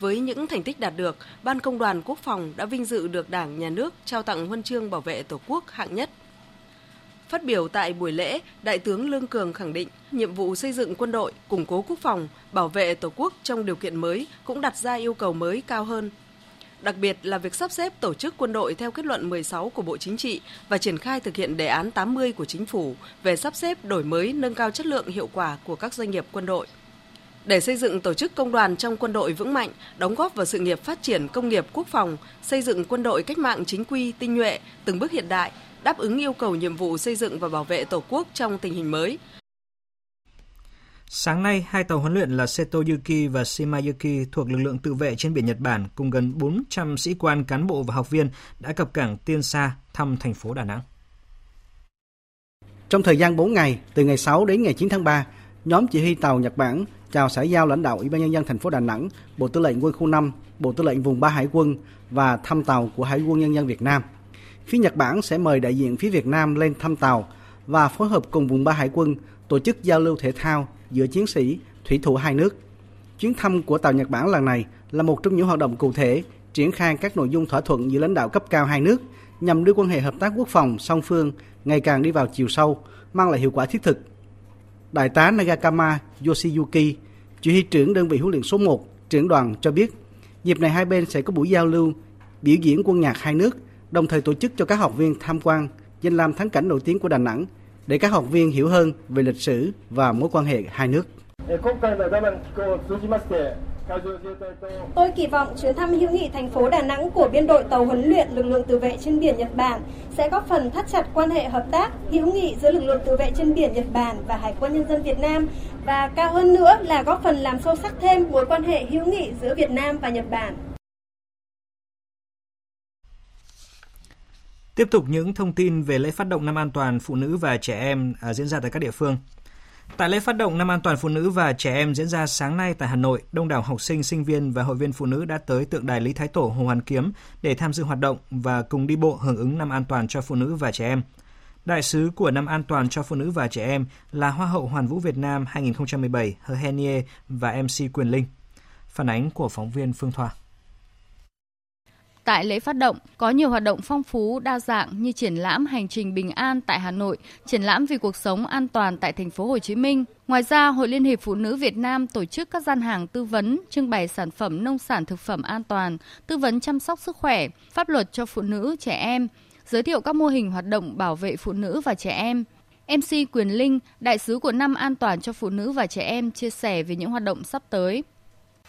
Với những thành tích đạt được, Ban Công đoàn Quốc phòng đã vinh dự được Đảng, Nhà nước trao tặng huân chương bảo vệ Tổ quốc hạng nhất. Phát biểu tại buổi lễ, Đại tướng Lương Cường khẳng định nhiệm vụ xây dựng quân đội, củng cố quốc phòng, bảo vệ Tổ quốc trong điều kiện mới cũng đặt ra yêu cầu mới cao hơn, đặc biệt là việc sắp xếp tổ chức quân đội theo kết luận 16 của Bộ Chính trị và triển khai thực hiện đề án 80 của Chính phủ về sắp xếp đổi mới nâng cao chất lượng hiệu quả của các doanh nghiệp quân đội. Để xây dựng tổ chức công đoàn trong quân đội vững mạnh, đóng góp vào sự nghiệp phát triển công nghiệp quốc phòng, xây dựng quân đội cách mạng chính quy, tinh nhuệ, từng bước hiện đại, đáp ứng yêu cầu nhiệm vụ xây dựng và bảo vệ Tổ quốc trong tình hình mới. Sáng nay, hai tàu huấn luyện là Seto Yuki và Shimayuki thuộc lực lượng tự vệ trên biển Nhật Bản cùng gần 400 sĩ quan, cán bộ và học viên đã cập cảng Tiên Sa thăm thành phố Đà Nẵng. Trong thời gian 4 ngày, từ ngày 6 đến ngày 9 tháng 3, nhóm chỉ huy tàu Nhật Bản chào xã giao lãnh đạo Ủy ban nhân dân thành phố Đà Nẵng, Bộ Tư lệnh Quân khu 5, Bộ Tư lệnh Vùng 3 Hải quân và thăm tàu của Hải quân Nhân dân Việt Nam. Phía Nhật Bản sẽ mời đại diện phía Việt Nam lên thăm tàu và phối hợp cùng Vùng 3 Hải quân tổ chức giao lưu thể thao giữa chiến sĩ, thủy thủ hai nước. Chuyến thăm của tàu Nhật Bản lần này là một trong những hoạt động cụ thể triển khai các nội dung thỏa thuận giữa lãnh đạo cấp cao hai nước nhằm đưa quan hệ hợp tác quốc phòng song phương ngày càng đi vào chiều sâu, mang lại hiệu quả thiết thực. Đại tá Nagakama Yoshiyuki, chỉ huy trưởng đơn vị huấn luyện số 1, trưởng đoàn cho biết, dịp này hai bên sẽ có buổi giao lưu, biểu diễn quân nhạc hai nước, đồng thời tổ chức cho các học viên tham quan danh lam thắng cảnh nổi tiếng của Đà Nẵng để các học viên hiểu hơn về lịch sử và mối quan hệ hai nước. Tôi kỳ vọng chuyến thăm hữu nghị thành phố Đà Nẵng của biên đội tàu huấn luyện lực lượng tự vệ trên biển Nhật Bản sẽ góp phần thắt chặt quan hệ hợp tác hữu nghị giữa lực lượng tự vệ trên biển Nhật Bản và Hải quân nhân dân Việt Nam và cao hơn nữa là góp phần làm sâu sắc thêm mối quan hệ hữu nghị giữa Việt Nam và Nhật Bản. Tiếp tục những thông tin về lễ phát động năm an toàn phụ nữ và trẻ em à, diễn ra tại các địa phương. Tại lễ phát động năm an toàn phụ nữ và trẻ em diễn ra sáng nay tại Hà Nội, đông đảo học sinh, sinh viên và hội viên phụ nữ đã tới tượng đài Lý Thái Tổ Hồ Hoàn Kiếm để tham dự hoạt động và cùng đi bộ hưởng ứng năm an toàn cho phụ nữ và trẻ em. Đại sứ của năm an toàn cho phụ nữ và trẻ em là Hoa hậu Hoàn vũ Việt Nam 2017 Hờ Henie và MC Quyền Linh. Phản ánh của phóng viên Phương Thoa. Tại lễ phát động, có nhiều hoạt động phong phú, đa dạng như triển lãm hành trình bình an tại Hà Nội, triển lãm vì cuộc sống an toàn tại thành phố Hồ Chí Minh. Ngoài ra, Hội Liên hiệp Phụ nữ Việt Nam tổ chức các gian hàng tư vấn, trưng bày sản phẩm nông sản thực phẩm an toàn, tư vấn chăm sóc sức khỏe, pháp luật cho phụ nữ, trẻ em, giới thiệu các mô hình hoạt động bảo vệ phụ nữ và trẻ em. MC Quyền Linh, đại sứ của năm an toàn cho phụ nữ và trẻ em chia sẻ về những hoạt động sắp tới.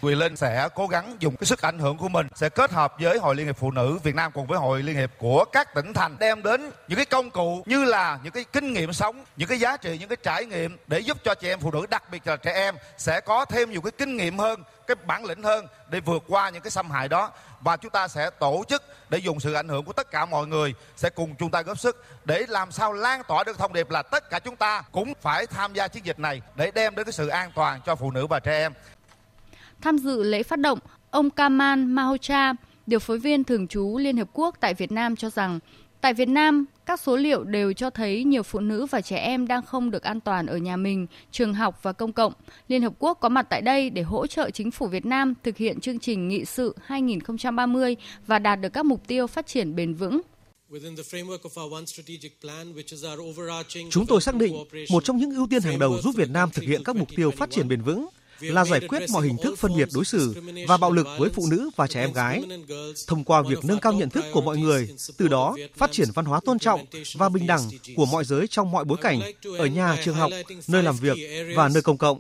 Quỳ Linh sẽ cố gắng dùng cái sức ảnh hưởng của mình sẽ kết hợp với Hội Liên hiệp Phụ nữ Việt Nam cùng với Hội Liên hiệp của các tỉnh thành đem đến những cái công cụ như là những cái kinh nghiệm sống, những cái giá trị, những cái trải nghiệm để giúp cho chị em phụ nữ đặc biệt là trẻ em sẽ có thêm nhiều cái kinh nghiệm hơn, cái bản lĩnh hơn để vượt qua những cái xâm hại đó và chúng ta sẽ tổ chức để dùng sự ảnh hưởng của tất cả mọi người sẽ cùng chúng ta góp sức để làm sao lan tỏa được thông điệp là tất cả chúng ta cũng phải tham gia chiến dịch này để đem đến cái sự an toàn cho phụ nữ và trẻ em. Tham dự lễ phát động, ông Kamal Mahocha, điều phối viên thường trú Liên Hợp Quốc tại Việt Nam cho rằng, tại Việt Nam, các số liệu đều cho thấy nhiều phụ nữ và trẻ em đang không được an toàn ở nhà mình, trường học và công cộng. Liên Hợp Quốc có mặt tại đây để hỗ trợ chính phủ Việt Nam thực hiện chương trình nghị sự 2030 và đạt được các mục tiêu phát triển bền vững. Chúng tôi xác định một trong những ưu tiên hàng đầu giúp Việt Nam thực hiện các mục tiêu phát triển bền vững là giải quyết mọi hình thức phân biệt đối xử và bạo lực với phụ nữ và trẻ em gái. Thông qua việc nâng cao nhận thức của mọi người từ đó phát triển văn hóa tôn trọng và bình đẳng của mọi giới trong mọi bối cảnh ở nhà trường học nơi làm việc và nơi công cộng.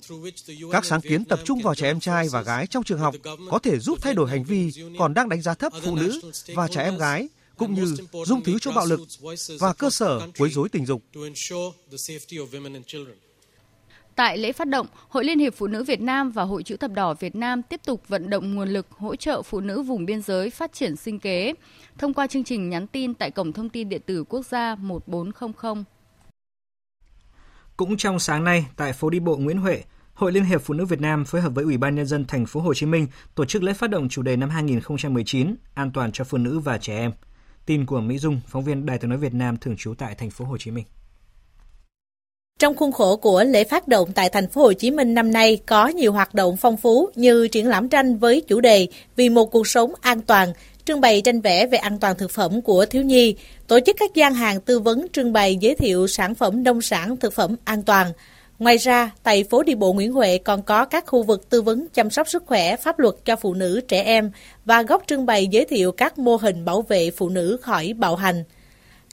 Các sáng kiến tập trung vào trẻ em trai và gái trong trường học có thể giúp thay đổi hành vi còn đang đánh giá thấp phụ nữ và trẻ em gái cũng như dung thứ cho bạo lực và cơ sở quấy rối tình dục Tại lễ phát động, Hội Liên hiệp Phụ nữ Việt Nam và Hội chữ thập đỏ Việt Nam tiếp tục vận động nguồn lực hỗ trợ phụ nữ vùng biên giới phát triển sinh kế thông qua chương trình nhắn tin tại cổng thông tin điện tử quốc gia 1400. Cũng trong sáng nay tại phố đi bộ Nguyễn Huệ, Hội Liên hiệp Phụ nữ Việt Nam phối hợp với Ủy ban nhân dân thành phố Hồ Chí Minh tổ chức lễ phát động chủ đề năm 2019 An toàn cho phụ nữ và trẻ em. Tin của Mỹ Dung, phóng viên Đài Tiếng nói Việt Nam thường trú tại thành phố Hồ Chí Minh. Trong khuôn khổ của lễ phát động tại thành phố Hồ Chí Minh năm nay có nhiều hoạt động phong phú như triển lãm tranh với chủ đề Vì một cuộc sống an toàn, trưng bày tranh vẽ về an toàn thực phẩm của thiếu nhi, tổ chức các gian hàng tư vấn trưng bày giới thiệu sản phẩm nông sản thực phẩm an toàn. Ngoài ra, tại phố đi bộ Nguyễn Huệ còn có các khu vực tư vấn chăm sóc sức khỏe, pháp luật cho phụ nữ, trẻ em và góc trưng bày giới thiệu các mô hình bảo vệ phụ nữ khỏi bạo hành.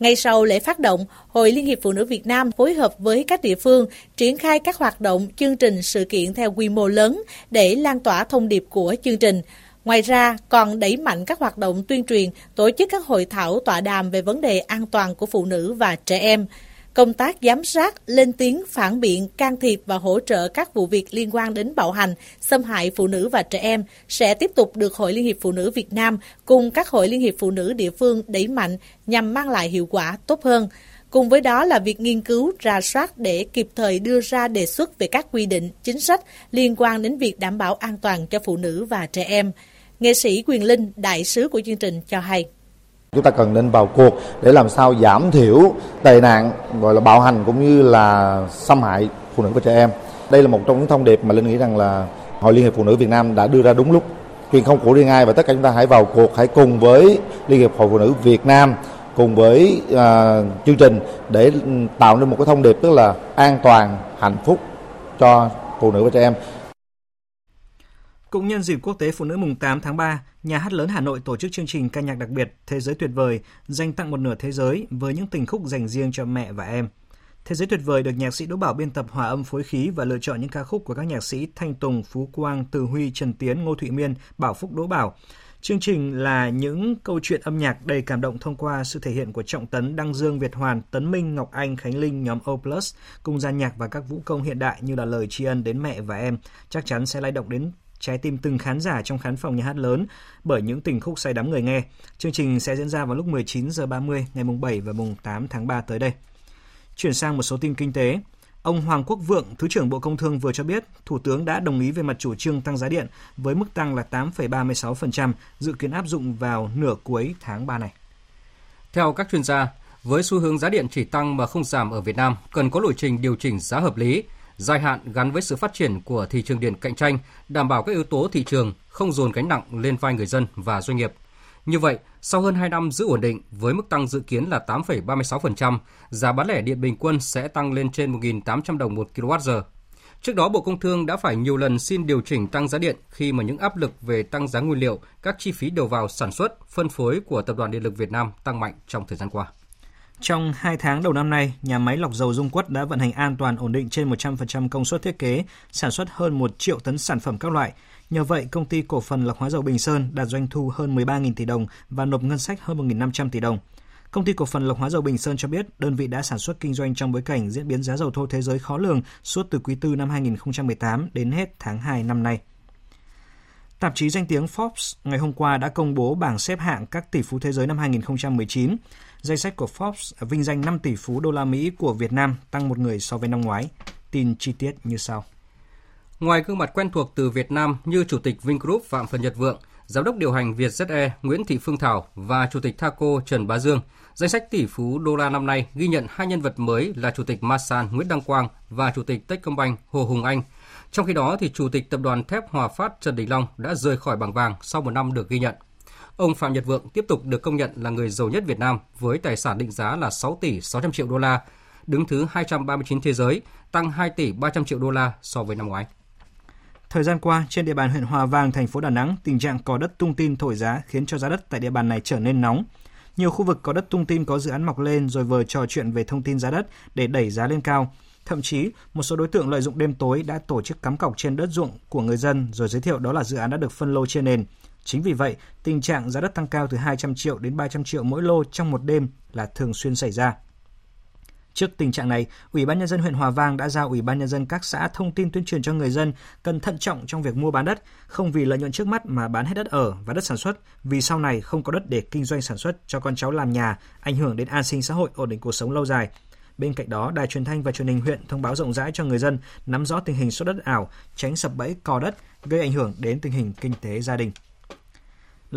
Ngay sau lễ phát động, Hội Liên hiệp Phụ nữ Việt Nam phối hợp với các địa phương triển khai các hoạt động, chương trình, sự kiện theo quy mô lớn để lan tỏa thông điệp của chương trình. Ngoài ra, còn đẩy mạnh các hoạt động tuyên truyền, tổ chức các hội thảo tọa đàm về vấn đề an toàn của phụ nữ và trẻ em, công tác giám sát, lên tiếng phản biện, can thiệp và hỗ trợ các vụ việc liên quan đến bạo hành, xâm hại phụ nữ và trẻ em sẽ tiếp tục được Hội Liên hiệp Phụ nữ Việt Nam cùng các Hội Liên hiệp Phụ nữ địa phương đẩy mạnh nhằm mang lại hiệu quả tốt hơn. Cùng với đó là việc nghiên cứu, rà soát để kịp thời đưa ra đề xuất về các quy định, chính sách liên quan đến việc đảm bảo an toàn cho phụ nữ và trẻ em. Nghệ sĩ Quyền Linh, đại sứ của chương trình cho hay. Chúng ta cần nên vào cuộc để làm sao giảm thiểu tệ nạn gọi là bạo hành cũng như là xâm hại phụ nữ và trẻ em. Đây là một trong những thông điệp mà Linh nghĩ rằng là Hội Liên hiệp Phụ nữ Việt Nam đã đưa ra đúng lúc. Truyền không của riêng ai và tất cả chúng ta hãy vào cuộc, hãy cùng với Liên hiệp Hội Phụ nữ Việt Nam cùng với uh, chương trình để ừ, tạo nên một cái thông điệp tức là an toàn, hạnh phúc cho phụ nữ và trẻ em. Cũng nhân dịp quốc tế phụ nữ mùng 8 tháng 3, Nhà hát lớn Hà Nội tổ chức chương trình ca nhạc đặc biệt Thế giới tuyệt vời dành tặng một nửa thế giới với những tình khúc dành riêng cho mẹ và em. Thế giới tuyệt vời được nhạc sĩ Đỗ Bảo biên tập hòa âm phối khí và lựa chọn những ca khúc của các nhạc sĩ Thanh Tùng, Phú Quang, Từ Huy, Trần Tiến, Ngô Thụy Miên, Bảo Phúc Đỗ Bảo. Chương trình là những câu chuyện âm nhạc đầy cảm động thông qua sự thể hiện của Trọng Tấn, Đăng Dương, Việt Hoàn, Tấn Minh, Ngọc Anh, Khánh Linh, nhóm O+, cùng gian nhạc và các vũ công hiện đại như là lời tri ân đến mẹ và em, chắc chắn sẽ lay động đến trái tim từng khán giả trong khán phòng nhà hát lớn bởi những tình khúc say đắm người nghe. Chương trình sẽ diễn ra vào lúc 19 giờ 30 ngày mùng 7 và mùng 8 tháng 3 tới đây. Chuyển sang một số tin kinh tế. Ông Hoàng Quốc Vượng, Thứ trưởng Bộ Công Thương vừa cho biết, Thủ tướng đã đồng ý về mặt chủ trương tăng giá điện với mức tăng là 8,36%, dự kiến áp dụng vào nửa cuối tháng 3 này. Theo các chuyên gia, với xu hướng giá điện chỉ tăng mà không giảm ở Việt Nam, cần có lộ trình điều chỉnh giá hợp lý, dài hạn gắn với sự phát triển của thị trường điện cạnh tranh, đảm bảo các yếu tố thị trường không dồn gánh nặng lên vai người dân và doanh nghiệp. Như vậy, sau hơn 2 năm giữ ổn định với mức tăng dự kiến là 8,36%, giá bán lẻ điện bình quân sẽ tăng lên trên 1.800 đồng một kWh. Trước đó, Bộ Công Thương đã phải nhiều lần xin điều chỉnh tăng giá điện khi mà những áp lực về tăng giá nguyên liệu, các chi phí đầu vào sản xuất, phân phối của Tập đoàn Điện lực Việt Nam tăng mạnh trong thời gian qua. Trong 2 tháng đầu năm nay, nhà máy lọc dầu Dung Quất đã vận hành an toàn ổn định trên 100% công suất thiết kế, sản xuất hơn 1 triệu tấn sản phẩm các loại. Nhờ vậy, công ty cổ phần lọc hóa dầu Bình Sơn đạt doanh thu hơn 13.000 tỷ đồng và nộp ngân sách hơn 1.500 tỷ đồng. Công ty cổ phần lọc hóa dầu Bình Sơn cho biết đơn vị đã sản xuất kinh doanh trong bối cảnh diễn biến giá dầu thô thế giới khó lường suốt từ quý 4 năm 2018 đến hết tháng 2 năm nay. Tạp chí danh tiếng Forbes ngày hôm qua đã công bố bảng xếp hạng các tỷ phú thế giới năm 2019. Danh sách của Forbes vinh danh 5 tỷ phú đô la Mỹ của Việt Nam tăng một người so với năm ngoái. Tin chi tiết như sau. Ngoài gương mặt quen thuộc từ Việt Nam như Chủ tịch Vingroup Phạm Phần Nhật Vượng, Giám đốc điều hành Vietjet Nguyễn Thị Phương Thảo và Chủ tịch Thaco Trần Bá Dương, danh sách tỷ phú đô la năm nay ghi nhận hai nhân vật mới là Chủ tịch Masan Nguyễn Đăng Quang và Chủ tịch Techcombank Hồ Hùng Anh. Trong khi đó, thì Chủ tịch Tập đoàn Thép Hòa Phát Trần Đình Long đã rời khỏi bảng vàng sau một năm được ghi nhận. Ông Phạm Nhật Vượng tiếp tục được công nhận là người giàu nhất Việt Nam với tài sản định giá là 6 tỷ 600 triệu đô la, đứng thứ 239 thế giới, tăng 2 tỷ 300 triệu đô la so với năm ngoái. Thời gian qua, trên địa bàn huyện Hòa Vang, thành phố Đà Nẵng, tình trạng có đất tung tin thổi giá khiến cho giá đất tại địa bàn này trở nên nóng. Nhiều khu vực có đất tung tin có dự án mọc lên rồi vừa trò chuyện về thông tin giá đất để đẩy giá lên cao. Thậm chí, một số đối tượng lợi dụng đêm tối đã tổ chức cắm cọc trên đất ruộng của người dân rồi giới thiệu đó là dự án đã được phân lô trên nền. Chính vì vậy, tình trạng giá đất tăng cao từ 200 triệu đến 300 triệu mỗi lô trong một đêm là thường xuyên xảy ra. Trước tình trạng này, Ủy ban nhân dân huyện Hòa Vang đã giao Ủy ban nhân dân các xã thông tin tuyên truyền cho người dân cần thận trọng trong việc mua bán đất, không vì lợi nhuận trước mắt mà bán hết đất ở và đất sản xuất, vì sau này không có đất để kinh doanh sản xuất cho con cháu làm nhà, ảnh hưởng đến an sinh xã hội, ổn định cuộc sống lâu dài. Bên cạnh đó, Đài truyền thanh và truyền hình huyện thông báo rộng rãi cho người dân nắm rõ tình hình số đất ảo, tránh sập bẫy cò đất gây ảnh hưởng đến tình hình kinh tế gia đình.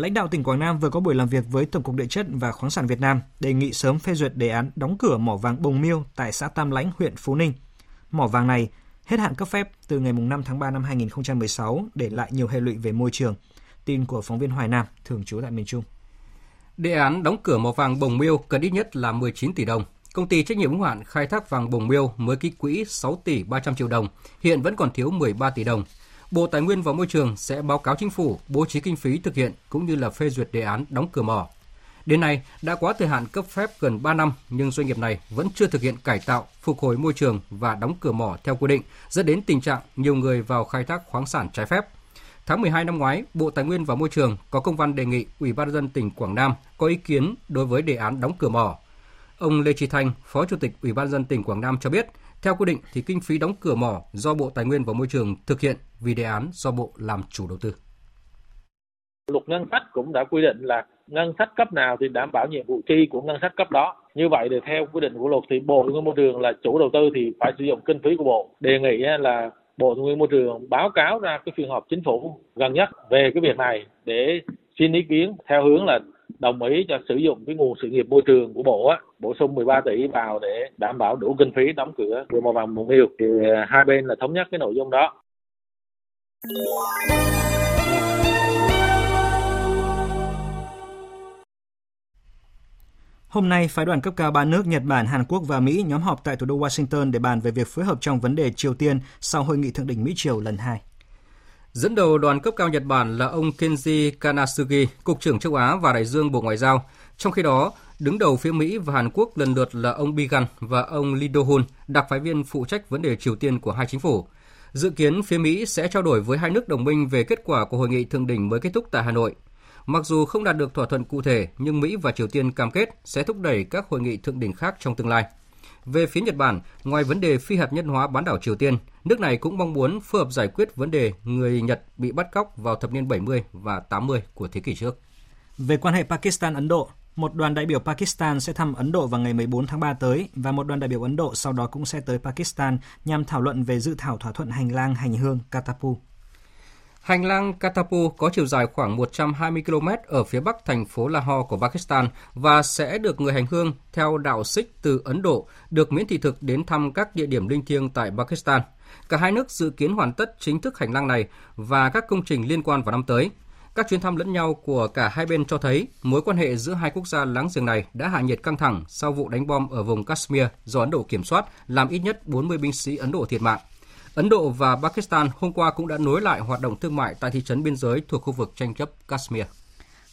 Lãnh đạo tỉnh Quảng Nam vừa có buổi làm việc với Tổng cục Địa chất và Khoáng sản Việt Nam đề nghị sớm phê duyệt đề án đóng cửa mỏ vàng Bồng Miêu tại xã Tam Lãnh, huyện Phú Ninh. Mỏ vàng này hết hạn cấp phép từ ngày 5 tháng 3 năm 2016 để lại nhiều hệ lụy về môi trường. Tin của phóng viên Hoài Nam, thường trú tại miền Trung. Đề án đóng cửa mỏ vàng Bồng Miêu cần ít nhất là 19 tỷ đồng. Công ty trách nhiệm hữu hạn khai thác vàng Bồng Miêu mới ký quỹ 6 tỷ 300 triệu đồng, hiện vẫn còn thiếu 13 tỷ đồng Bộ Tài nguyên và Môi trường sẽ báo cáo chính phủ bố trí kinh phí thực hiện cũng như là phê duyệt đề án đóng cửa mỏ. Đến nay, đã quá thời hạn cấp phép gần 3 năm nhưng doanh nghiệp này vẫn chưa thực hiện cải tạo, phục hồi môi trường và đóng cửa mỏ theo quy định, dẫn đến tình trạng nhiều người vào khai thác khoáng sản trái phép. tháng 12 năm ngoái, Bộ Tài nguyên và Môi trường có công văn đề nghị Ủy ban dân tỉnh Quảng Nam có ý kiến đối với đề án đóng cửa mỏ. Ông Lê Trí Thanh, Phó Chủ tịch Ủy ban dân tỉnh Quảng Nam cho biết, theo quy định thì kinh phí đóng cửa mỏ do Bộ Tài nguyên và Môi trường thực hiện vì đề án do Bộ làm chủ đầu tư. Luật ngân sách cũng đã quy định là ngân sách cấp nào thì đảm bảo nhiệm vụ chi của ngân sách cấp đó. Như vậy thì theo quy định của luật thì Bộ Tài nguyên Môi trường là chủ đầu tư thì phải sử dụng kinh phí của Bộ. Đề nghị là Bộ Tài nguyên Môi trường báo cáo ra cái phiên họp chính phủ gần nhất về cái việc này để xin ý kiến theo hướng là đồng ý cho sử dụng cái nguồn sự nghiệp môi trường của bộ á bổ sung 13 tỷ vào để đảm bảo đủ kinh phí đóng cửa vừa màu vàng mục tiêu thì à, hai bên là thống nhất cái nội dung đó. Hôm nay, phái đoàn cấp cao ba nước Nhật Bản, Hàn Quốc và Mỹ nhóm họp tại thủ đô Washington để bàn về việc phối hợp trong vấn đề Triều Tiên sau hội nghị thượng đỉnh Mỹ-Triều lần 2. Dẫn đầu đoàn cấp cao Nhật Bản là ông Kenji Kanasugi, Cục trưởng châu Á và Đại dương Bộ Ngoại giao. Trong khi đó, đứng đầu phía Mỹ và Hàn Quốc lần lượt là ông Bigan và ông Lee Do-hun, đặc phái viên phụ trách vấn đề Triều Tiên của hai chính phủ. Dự kiến phía Mỹ sẽ trao đổi với hai nước đồng minh về kết quả của hội nghị thượng đỉnh mới kết thúc tại Hà Nội. Mặc dù không đạt được thỏa thuận cụ thể, nhưng Mỹ và Triều Tiên cam kết sẽ thúc đẩy các hội nghị thượng đỉnh khác trong tương lai. Về phía Nhật Bản, ngoài vấn đề phi hạt nhân hóa bán đảo Triều Tiên, nước này cũng mong muốn phối hợp giải quyết vấn đề người Nhật bị bắt cóc vào thập niên 70 và 80 của thế kỷ trước. Về quan hệ Pakistan-Ấn Độ, một đoàn đại biểu Pakistan sẽ thăm Ấn Độ vào ngày 14 tháng 3 tới và một đoàn đại biểu Ấn Độ sau đó cũng sẽ tới Pakistan nhằm thảo luận về dự thảo thỏa thuận hành lang hành hương Katapu. Hành lang Katapu có chiều dài khoảng 120 km ở phía bắc thành phố Lahore của Pakistan và sẽ được người hành hương theo đạo Sikh từ Ấn Độ được miễn thị thực đến thăm các địa điểm linh thiêng tại Pakistan. Cả hai nước dự kiến hoàn tất chính thức hành lang này và các công trình liên quan vào năm tới. Các chuyến thăm lẫn nhau của cả hai bên cho thấy mối quan hệ giữa hai quốc gia láng giềng này đã hạ nhiệt căng thẳng sau vụ đánh bom ở vùng Kashmir do Ấn Độ kiểm soát, làm ít nhất 40 binh sĩ Ấn Độ thiệt mạng. Ấn Độ và Pakistan hôm qua cũng đã nối lại hoạt động thương mại tại thị trấn biên giới thuộc khu vực tranh chấp Kashmir.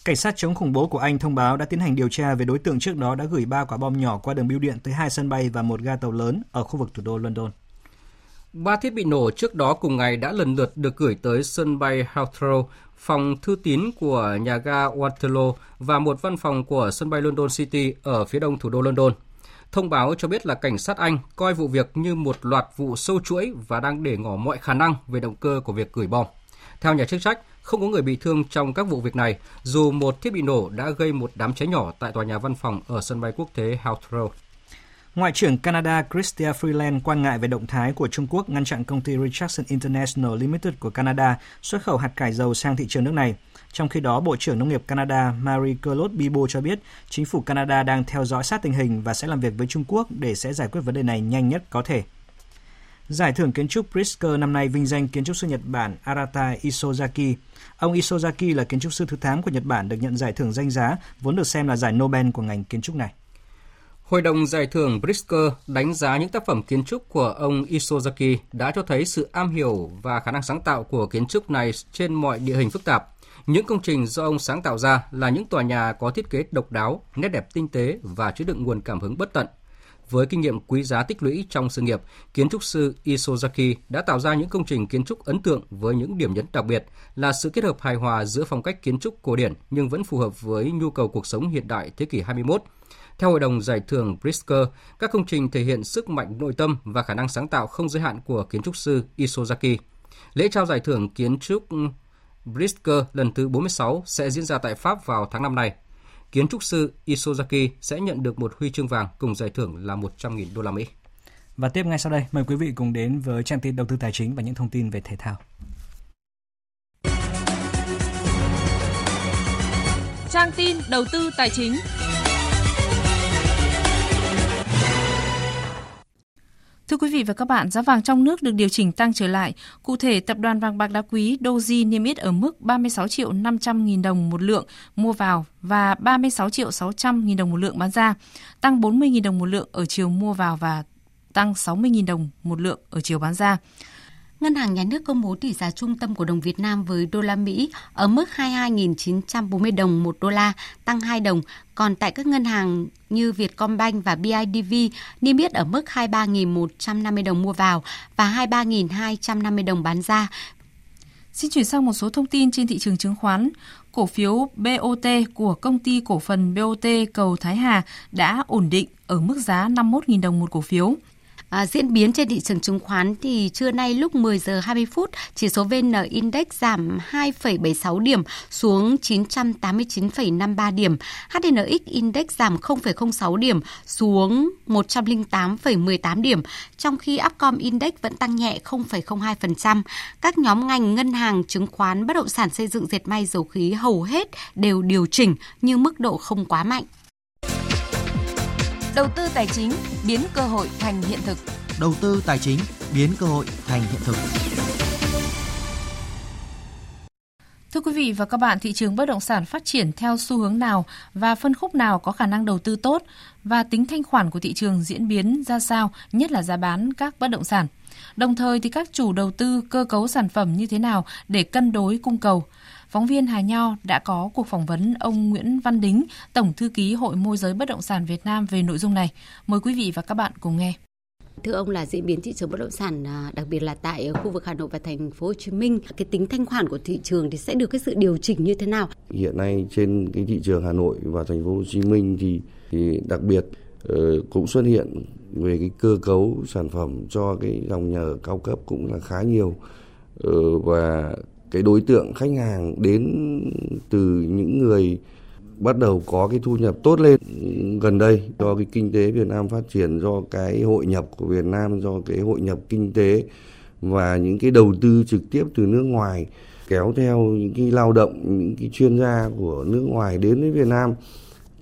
Cảnh sát chống khủng bố của Anh thông báo đã tiến hành điều tra về đối tượng trước đó đã gửi ba quả bom nhỏ qua đường bưu điện tới hai sân bay và một ga tàu lớn ở khu vực thủ đô London. Ba thiết bị nổ trước đó cùng ngày đã lần lượt được gửi tới sân bay Heathrow, phòng thư tín của nhà ga Waterloo và một văn phòng của sân bay London City ở phía đông thủ đô London. Thông báo cho biết là cảnh sát Anh coi vụ việc như một loạt vụ sâu chuỗi và đang để ngỏ mọi khả năng về động cơ của việc gửi bom. Theo nhà chức trách, không có người bị thương trong các vụ việc này, dù một thiết bị nổ đã gây một đám cháy nhỏ tại tòa nhà văn phòng ở sân bay quốc tế Heathrow. Ngoại trưởng Canada Chrystia Freeland quan ngại về động thái của Trung Quốc ngăn chặn công ty Richardson International Limited của Canada xuất khẩu hạt cải dầu sang thị trường nước này. Trong khi đó, Bộ trưởng Nông nghiệp Canada Marie Claude Bibo cho biết chính phủ Canada đang theo dõi sát tình hình và sẽ làm việc với Trung Quốc để sẽ giải quyết vấn đề này nhanh nhất có thể. Giải thưởng kiến trúc Pritzker năm nay vinh danh kiến trúc sư Nhật Bản Arata Isozaki. Ông Isozaki là kiến trúc sư thứ 8 của Nhật Bản được nhận giải thưởng danh giá, vốn được xem là giải Nobel của ngành kiến trúc này. Hội đồng giải thưởng Pritzker đánh giá những tác phẩm kiến trúc của ông Isozaki đã cho thấy sự am hiểu và khả năng sáng tạo của kiến trúc này trên mọi địa hình phức tạp. Những công trình do ông sáng tạo ra là những tòa nhà có thiết kế độc đáo, nét đẹp tinh tế và chứa đựng nguồn cảm hứng bất tận. Với kinh nghiệm quý giá tích lũy trong sự nghiệp, kiến trúc sư Isozaki đã tạo ra những công trình kiến trúc ấn tượng với những điểm nhấn đặc biệt là sự kết hợp hài hòa giữa phong cách kiến trúc cổ điển nhưng vẫn phù hợp với nhu cầu cuộc sống hiện đại thế kỷ 21. Theo Hội đồng Giải thưởng Pritzker, các công trình thể hiện sức mạnh nội tâm và khả năng sáng tạo không giới hạn của kiến trúc sư Isozaki. Lễ trao giải thưởng kiến trúc Pritzker lần thứ 46 sẽ diễn ra tại Pháp vào tháng 5 này. Kiến trúc sư Isozaki sẽ nhận được một huy chương vàng cùng giải thưởng là 100.000 đô la Mỹ. Và tiếp ngay sau đây, mời quý vị cùng đến với trang tin đầu tư tài chính và những thông tin về thể thao. Trang tin đầu tư tài chính. Thưa quý vị và các bạn, giá vàng trong nước được điều chỉnh tăng trở lại. Cụ thể, tập đoàn vàng bạc đá quý Doji niêm yết ở mức 36 triệu 500 nghìn đồng một lượng mua vào và 36 triệu 600 nghìn đồng một lượng bán ra, tăng 40 nghìn đồng một lượng ở chiều mua vào và tăng 60 nghìn đồng một lượng ở chiều bán ra. Ngân hàng Nhà nước công bố tỷ giá trung tâm của đồng Việt Nam với đô la Mỹ ở mức 22.940 đồng một đô la, tăng 2 đồng. Còn tại các ngân hàng như Vietcombank và BIDV niêm yết ở mức 23.150 đồng mua vào và 23.250 đồng bán ra. Xin chuyển sang một số thông tin trên thị trường chứng khoán. Cổ phiếu BOT của công ty cổ phần BOT Cầu Thái Hà đã ổn định ở mức giá 51.000 đồng một cổ phiếu. À, diễn biến trên thị trường chứng khoán thì trưa nay lúc 10 giờ 20 phút, chỉ số VN Index giảm 2,76 điểm xuống 989,53 điểm. HNX Index giảm 0,06 điểm xuống 108,18 điểm, trong khi Upcom Index vẫn tăng nhẹ 0,02%. Các nhóm ngành ngân hàng, chứng khoán, bất động sản xây dựng dệt may dầu khí hầu hết đều điều chỉnh nhưng mức độ không quá mạnh. Đầu tư tài chính biến cơ hội thành hiện thực. Đầu tư tài chính biến cơ hội thành hiện thực. Thưa quý vị và các bạn, thị trường bất động sản phát triển theo xu hướng nào và phân khúc nào có khả năng đầu tư tốt và tính thanh khoản của thị trường diễn biến ra sao, nhất là giá bán các bất động sản. Đồng thời thì các chủ đầu tư cơ cấu sản phẩm như thế nào để cân đối cung cầu. Phóng viên Hà Nho đã có cuộc phỏng vấn ông Nguyễn Văn Đính, Tổng thư ký Hội môi giới bất động sản Việt Nam về nội dung này. Mời quý vị và các bạn cùng nghe. Thưa ông là diễn biến thị trường bất động sản à, đặc biệt là tại khu vực Hà Nội và thành phố Hồ Chí Minh, cái tính thanh khoản của thị trường thì sẽ được cái sự điều chỉnh như thế nào? Hiện nay trên cái thị trường Hà Nội và thành phố Hồ Chí Minh thì thì đặc biệt uh, cũng xuất hiện về cái cơ cấu sản phẩm cho cái dòng nhà ở cao cấp cũng là khá nhiều uh, và cái đối tượng khách hàng đến từ những người bắt đầu có cái thu nhập tốt lên gần đây do cái kinh tế Việt Nam phát triển, do cái hội nhập của Việt Nam, do cái hội nhập kinh tế và những cái đầu tư trực tiếp từ nước ngoài kéo theo những cái lao động, những cái chuyên gia của nước ngoài đến với Việt Nam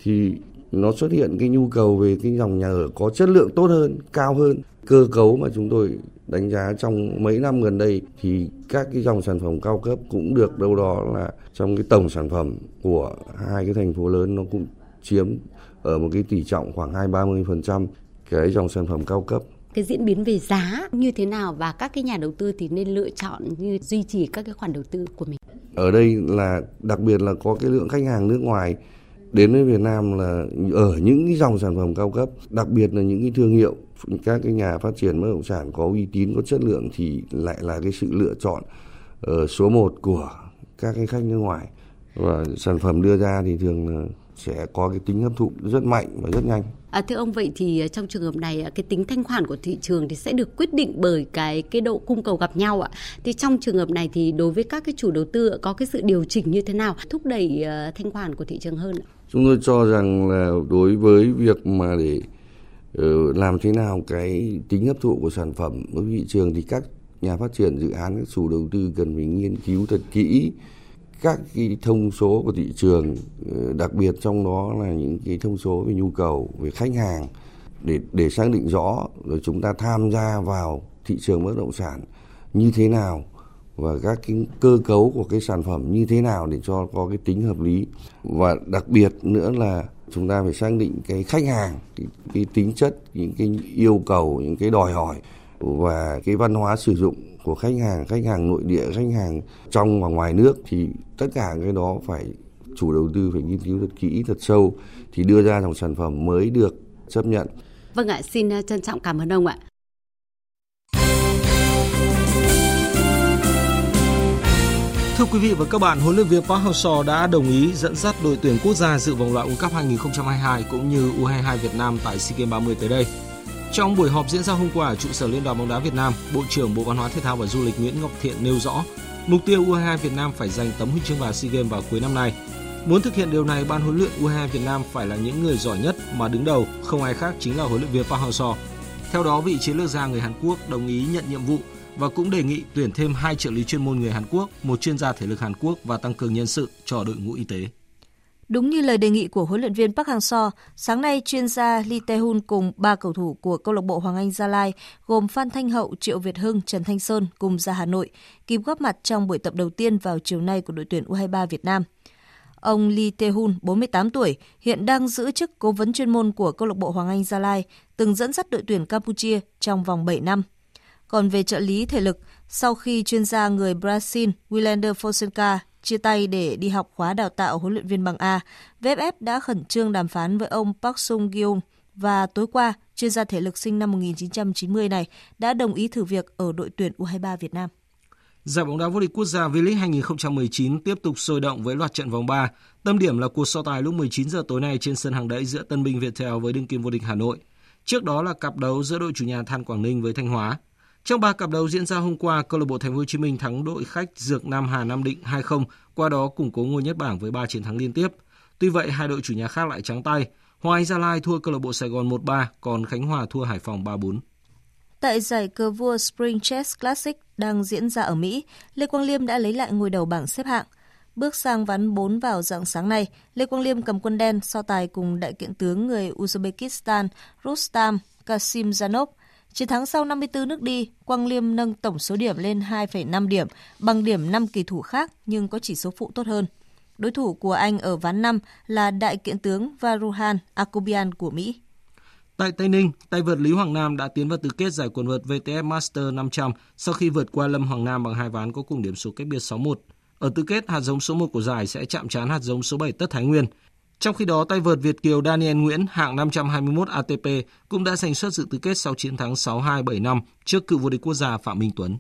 thì nó xuất hiện cái nhu cầu về cái dòng nhà ở có chất lượng tốt hơn, cao hơn cơ cấu mà chúng tôi đánh giá trong mấy năm gần đây thì các cái dòng sản phẩm cao cấp cũng được đâu đó là trong cái tổng sản phẩm của hai cái thành phố lớn nó cũng chiếm ở một cái tỷ trọng khoảng hai ba mươi phần trăm cái dòng sản phẩm cao cấp cái diễn biến về giá như thế nào và các cái nhà đầu tư thì nên lựa chọn như duy trì các cái khoản đầu tư của mình. Ở đây là đặc biệt là có cái lượng khách hàng nước ngoài đến với Việt Nam là ở những cái dòng sản phẩm cao cấp, đặc biệt là những cái thương hiệu các cái nhà phát triển bất động sản có uy tín có chất lượng thì lại là cái sự lựa chọn uh, số 1 của các cái khách nước ngoài và sản phẩm đưa ra thì thường là sẽ có cái tính hấp thụ rất mạnh và rất nhanh. À, thưa ông vậy thì ờ, trong trường hợp này ờ, cái tính thanh khoản của thị trường thì sẽ được quyết định bởi cái cái độ cung cầu gặp nhau ạ. Thì trong trường hợp này thì đối với các cái chủ đầu tư có cái sự điều chỉnh như thế nào thúc đẩy uh, thanh khoản của thị trường hơn ạ? Chúng tôi cho rằng là đối với việc mà để Ờ, làm thế nào cái tính hấp thụ của sản phẩm với thị trường thì các nhà phát triển dự án, các chủ đầu tư cần phải nghiên cứu thật kỹ các cái thông số của thị trường ờ, đặc biệt trong đó là những cái thông số về nhu cầu về khách hàng. Để để xác định rõ rồi chúng ta tham gia vào thị trường bất động sản như thế nào và các cái cơ cấu của cái sản phẩm như thế nào để cho có cái tính hợp lý. Và đặc biệt nữa là chúng ta phải xác định cái khách hàng cái, cái tính chất những cái yêu cầu những cái đòi hỏi và cái văn hóa sử dụng của khách hàng khách hàng nội địa khách hàng trong và ngoài nước thì tất cả cái đó phải chủ đầu tư phải nghiên cứu thật kỹ thật sâu thì đưa ra dòng sản phẩm mới được chấp nhận. Vâng ạ xin trân trọng cảm ơn ông ạ. Thưa quý vị và các bạn, huấn luyện viên Park Hang-seo đã đồng ý dẫn dắt đội tuyển quốc gia dự vòng loại World Cup 2022 cũng như U22 Việt Nam tại SEA Games 30 tới đây. Trong buổi họp diễn ra hôm qua ở trụ sở Liên đoàn bóng đá Việt Nam, Bộ trưởng Bộ Văn hóa Thể thao và Du lịch Nguyễn Ngọc Thiện nêu rõ, mục tiêu U22 Việt Nam phải giành tấm huy chương vàng SEA Games vào cuối năm nay. Muốn thực hiện điều này, ban huấn luyện U22 Việt Nam phải là những người giỏi nhất mà đứng đầu, không ai khác chính là huấn luyện viên Park Hang-seo. Theo đó, vị chiến lược gia người Hàn Quốc đồng ý nhận nhiệm vụ và cũng đề nghị tuyển thêm hai trợ lý chuyên môn người Hàn Quốc, một chuyên gia thể lực Hàn Quốc và tăng cường nhân sự cho đội ngũ y tế. Đúng như lời đề nghị của huấn luyện viên Park Hang-seo, sáng nay chuyên gia Lee Tae-hun cùng ba cầu thủ của câu lạc bộ Hoàng Anh Gia Lai gồm Phan Thanh Hậu, Triệu Việt Hưng, Trần Thanh Sơn cùng ra Hà Nội, kịp góp mặt trong buổi tập đầu tiên vào chiều nay của đội tuyển U23 Việt Nam. Ông Lee Tae-hun, 48 tuổi, hiện đang giữ chức cố vấn chuyên môn của câu lạc bộ Hoàng Anh Gia Lai, từng dẫn dắt đội tuyển Campuchia trong vòng 7 năm. Còn về trợ lý thể lực, sau khi chuyên gia người Brazil Wilander Fonseca chia tay để đi học khóa đào tạo huấn luyện viên bằng A, VFF đã khẩn trương đàm phán với ông Park Sung Gyung và tối qua, chuyên gia thể lực sinh năm 1990 này đã đồng ý thử việc ở đội tuyển U23 Việt Nam. Giải bóng đá vô địch quốc gia V-League 2019 tiếp tục sôi động với loạt trận vòng 3. Tâm điểm là cuộc so tài lúc 19 giờ tối nay trên sân hàng đẫy giữa Tân Bình Viettel với đương kim vô địch Hà Nội. Trước đó là cặp đấu giữa đội chủ nhà Than Quảng Ninh với Thanh Hóa. Trong ba cặp đấu diễn ra hôm qua, câu lạc bộ Thành phố Hồ Chí Minh thắng đội khách Dược Nam Hà Nam Định 2-0, qua đó củng cố ngôi nhất bảng với 3 chiến thắng liên tiếp. Tuy vậy, hai đội chủ nhà khác lại trắng tay. Hoa Anh Gia Lai thua câu lạc bộ Sài Gòn 1-3, còn Khánh Hòa thua Hải Phòng 3-4. Tại giải cờ vua Spring Chess Classic đang diễn ra ở Mỹ, Lê Quang Liêm đã lấy lại ngôi đầu bảng xếp hạng. Bước sang ván 4 vào dạng sáng nay, Lê Quang Liêm cầm quân đen so tài cùng đại kiện tướng người Uzbekistan Rustam Kasimzanov. Chiến thắng sau 54 nước đi, Quang Liêm nâng tổng số điểm lên 2,5 điểm, bằng điểm 5 kỳ thủ khác nhưng có chỉ số phụ tốt hơn. Đối thủ của anh ở ván 5 là đại kiện tướng Varuhan Akubian của Mỹ. Tại Tây Ninh, tay vợt Lý Hoàng Nam đã tiến vào tứ kết giải quần vợt VTF Master 500 sau khi vượt qua Lâm Hoàng Nam bằng hai ván có cùng điểm số cách biệt 6-1. Ở tứ kết, hạt giống số 1 của giải sẽ chạm trán hạt giống số 7 Tất Thái Nguyên. Trong khi đó, tay vợt Việt Kiều Daniel Nguyễn hạng 521 ATP cũng đã giành suất dự tứ kết sau chiến thắng 6-2 7-5 trước cựu vô địch quốc gia Phạm Minh Tuấn.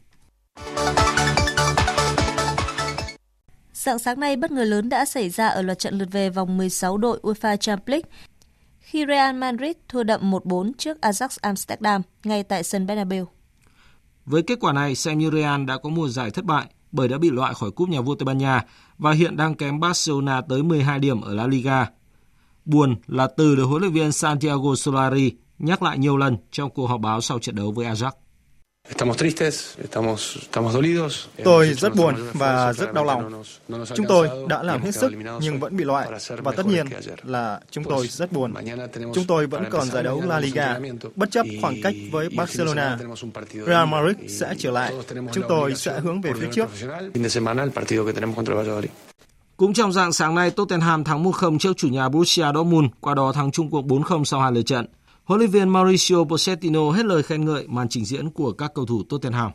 Sáng sáng nay, bất ngờ lớn đã xảy ra ở loạt trận lượt về vòng 16 đội UEFA Champions League khi Real Madrid thua đậm 1-4 trước Ajax Amsterdam ngay tại sân Bernabeu. Với kết quả này, xem như Real đã có mùa giải thất bại bởi đã bị loại khỏi cúp nhà vua Tây Ban Nha và hiện đang kém Barcelona tới 12 điểm ở La Liga. Buồn là từ được huấn luyện viên Santiago Solari nhắc lại nhiều lần trong cuộc họp báo sau trận đấu với Ajax. Tôi rất buồn và rất đau lòng. Chúng tôi đã làm hết sức nhưng vẫn bị loại và tất nhiên là chúng tôi rất buồn. Chúng tôi vẫn còn giải đấu La Liga, bất chấp khoảng cách với Barcelona. Real Madrid sẽ trở lại. Chúng tôi sẽ hướng về phía trước. Cũng trong dạng sáng nay, Tottenham thắng 1-0 trước chủ nhà Borussia Dortmund, qua đó thắng chung cuộc 4-0 sau hai lượt trận. Huấn luyện viên Mauricio Pochettino hết lời khen ngợi màn trình diễn của các cầu thủ Tottenham.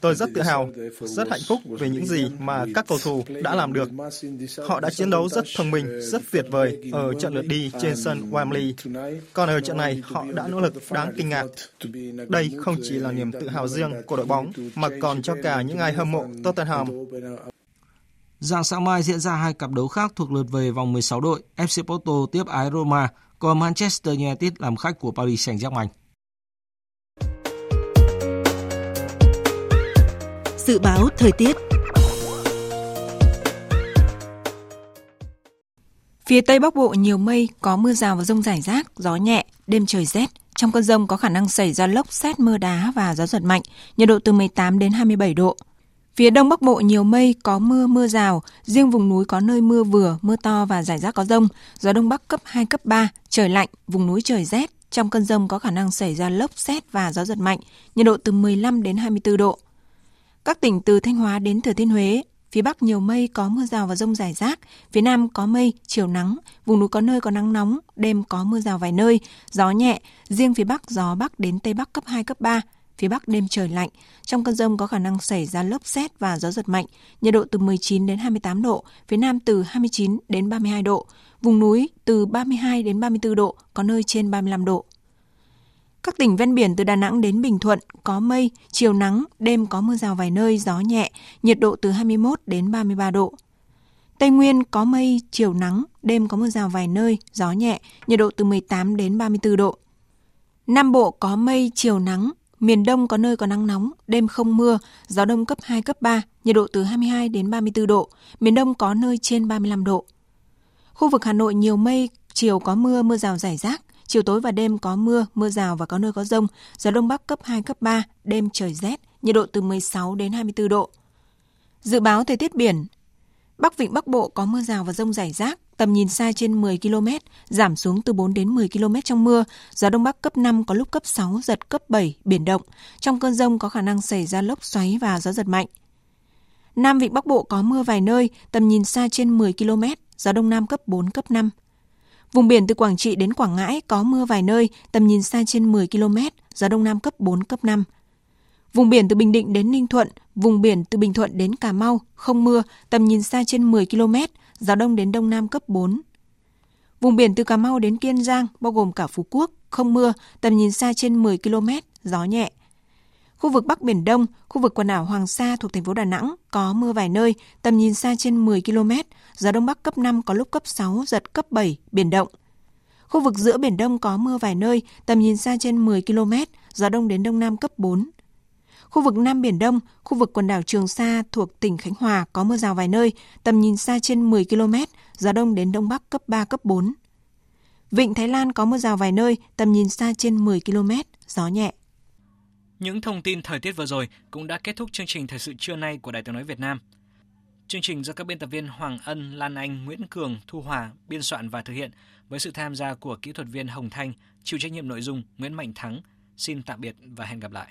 Tôi rất tự hào, rất hạnh phúc về những gì mà các cầu thủ đã làm được. Họ đã chiến đấu rất thông minh, rất tuyệt vời ở trận lượt đi trên sân Wembley. Còn ở trận này, họ đã nỗ lực đáng kinh ngạc. Đây không chỉ là niềm tự hào riêng của đội bóng, mà còn cho cả những ai hâm mộ Tottenham. Dạng sáng mai diễn ra hai cặp đấu khác thuộc lượt về vòng 16 đội. FC Porto tiếp ái Roma, còn Manchester United làm khách của Paris Saint-Germain. Dự báo thời tiết Phía Tây Bắc Bộ nhiều mây, có mưa rào và rông rải rác, gió nhẹ, đêm trời rét. Trong cơn rông có khả năng xảy ra lốc, xét, mưa đá và gió giật mạnh, nhiệt độ từ 18 đến 27 độ. Phía Đông Bắc Bộ nhiều mây, có mưa, mưa rào, riêng vùng núi có nơi mưa vừa, mưa to và rải rác có rông, gió Đông Bắc cấp 2, cấp 3, trời lạnh, vùng núi trời rét. Trong cơn rông có khả năng xảy ra lốc, xét và gió giật mạnh, nhiệt độ từ 15 đến 24 độ. Các tỉnh từ Thanh Hóa đến Thừa Thiên Huế, phía Bắc nhiều mây có mưa rào và rông rải rác, phía Nam có mây, chiều nắng, vùng núi có nơi có nắng nóng, đêm có mưa rào vài nơi, gió nhẹ, riêng phía Bắc gió Bắc đến Tây Bắc cấp 2, cấp 3, phía Bắc đêm trời lạnh. Trong cơn rông có khả năng xảy ra lốc xét và gió giật mạnh, nhiệt độ từ 19 đến 28 độ, phía Nam từ 29 đến 32 độ, vùng núi từ 32 đến 34 độ, có nơi trên 35 độ. Các tỉnh ven biển từ Đà Nẵng đến Bình Thuận có mây, chiều nắng, đêm có mưa rào vài nơi, gió nhẹ, nhiệt độ từ 21 đến 33 độ. Tây Nguyên có mây, chiều nắng, đêm có mưa rào vài nơi, gió nhẹ, nhiệt độ từ 18 đến 34 độ. Nam Bộ có mây, chiều nắng, miền Đông có nơi có nắng nóng, đêm không mưa, gió đông cấp 2, cấp 3, nhiệt độ từ 22 đến 34 độ, miền Đông có nơi trên 35 độ. Khu vực Hà Nội nhiều mây, chiều có mưa, mưa rào rải rác, chiều tối và đêm có mưa, mưa rào và có nơi có rông, gió đông bắc cấp 2, cấp 3, đêm trời rét, nhiệt độ từ 16 đến 24 độ. Dự báo thời tiết biển, Bắc Vịnh Bắc Bộ có mưa rào và rông rải rác, tầm nhìn xa trên 10 km, giảm xuống từ 4 đến 10 km trong mưa, gió Đông Bắc cấp 5 có lúc cấp 6, giật cấp 7, biển động. Trong cơn rông có khả năng xảy ra lốc xoáy và gió giật mạnh. Nam Vịnh Bắc Bộ có mưa vài nơi, tầm nhìn xa trên 10 km, gió Đông Nam cấp 4, cấp 5. Vùng biển từ Quảng Trị đến Quảng Ngãi có mưa vài nơi, tầm nhìn xa trên 10 km, gió Đông Nam cấp 4, cấp 5. Vùng biển từ Bình Định đến Ninh Thuận, vùng biển từ Bình Thuận đến Cà Mau không mưa, tầm nhìn xa trên 10 km, gió đông đến đông nam cấp 4. Vùng biển từ Cà Mau đến Kiên Giang, bao gồm cả Phú Quốc, không mưa, tầm nhìn xa trên 10 km, gió nhẹ. Khu vực Bắc Biển Đông, khu vực quần đảo Hoàng Sa thuộc thành phố Đà Nẵng có mưa vài nơi, tầm nhìn xa trên 10 km, gió Đông Bắc cấp 5 có lúc cấp 6, giật cấp 7, biển động. Khu vực giữa Biển Đông có mưa vài nơi, tầm nhìn xa trên 10 km, gió Đông đến Đông Nam cấp 4. Khu vực Nam Biển Đông, khu vực quần đảo Trường Sa thuộc tỉnh Khánh Hòa có mưa rào vài nơi, tầm nhìn xa trên 10 km, gió Đông đến Đông Bắc cấp 3, cấp 4. Vịnh Thái Lan có mưa rào vài nơi, tầm nhìn xa trên 10 km, gió nhẹ. Những thông tin thời tiết vừa rồi cũng đã kết thúc chương trình thời sự trưa nay của Đài Tiếng nói Việt Nam. Chương trình do các biên tập viên Hoàng Ân, Lan Anh, Nguyễn Cường, Thu Hòa biên soạn và thực hiện với sự tham gia của kỹ thuật viên Hồng Thanh, chịu trách nhiệm nội dung Nguyễn Mạnh Thắng. Xin tạm biệt và hẹn gặp lại.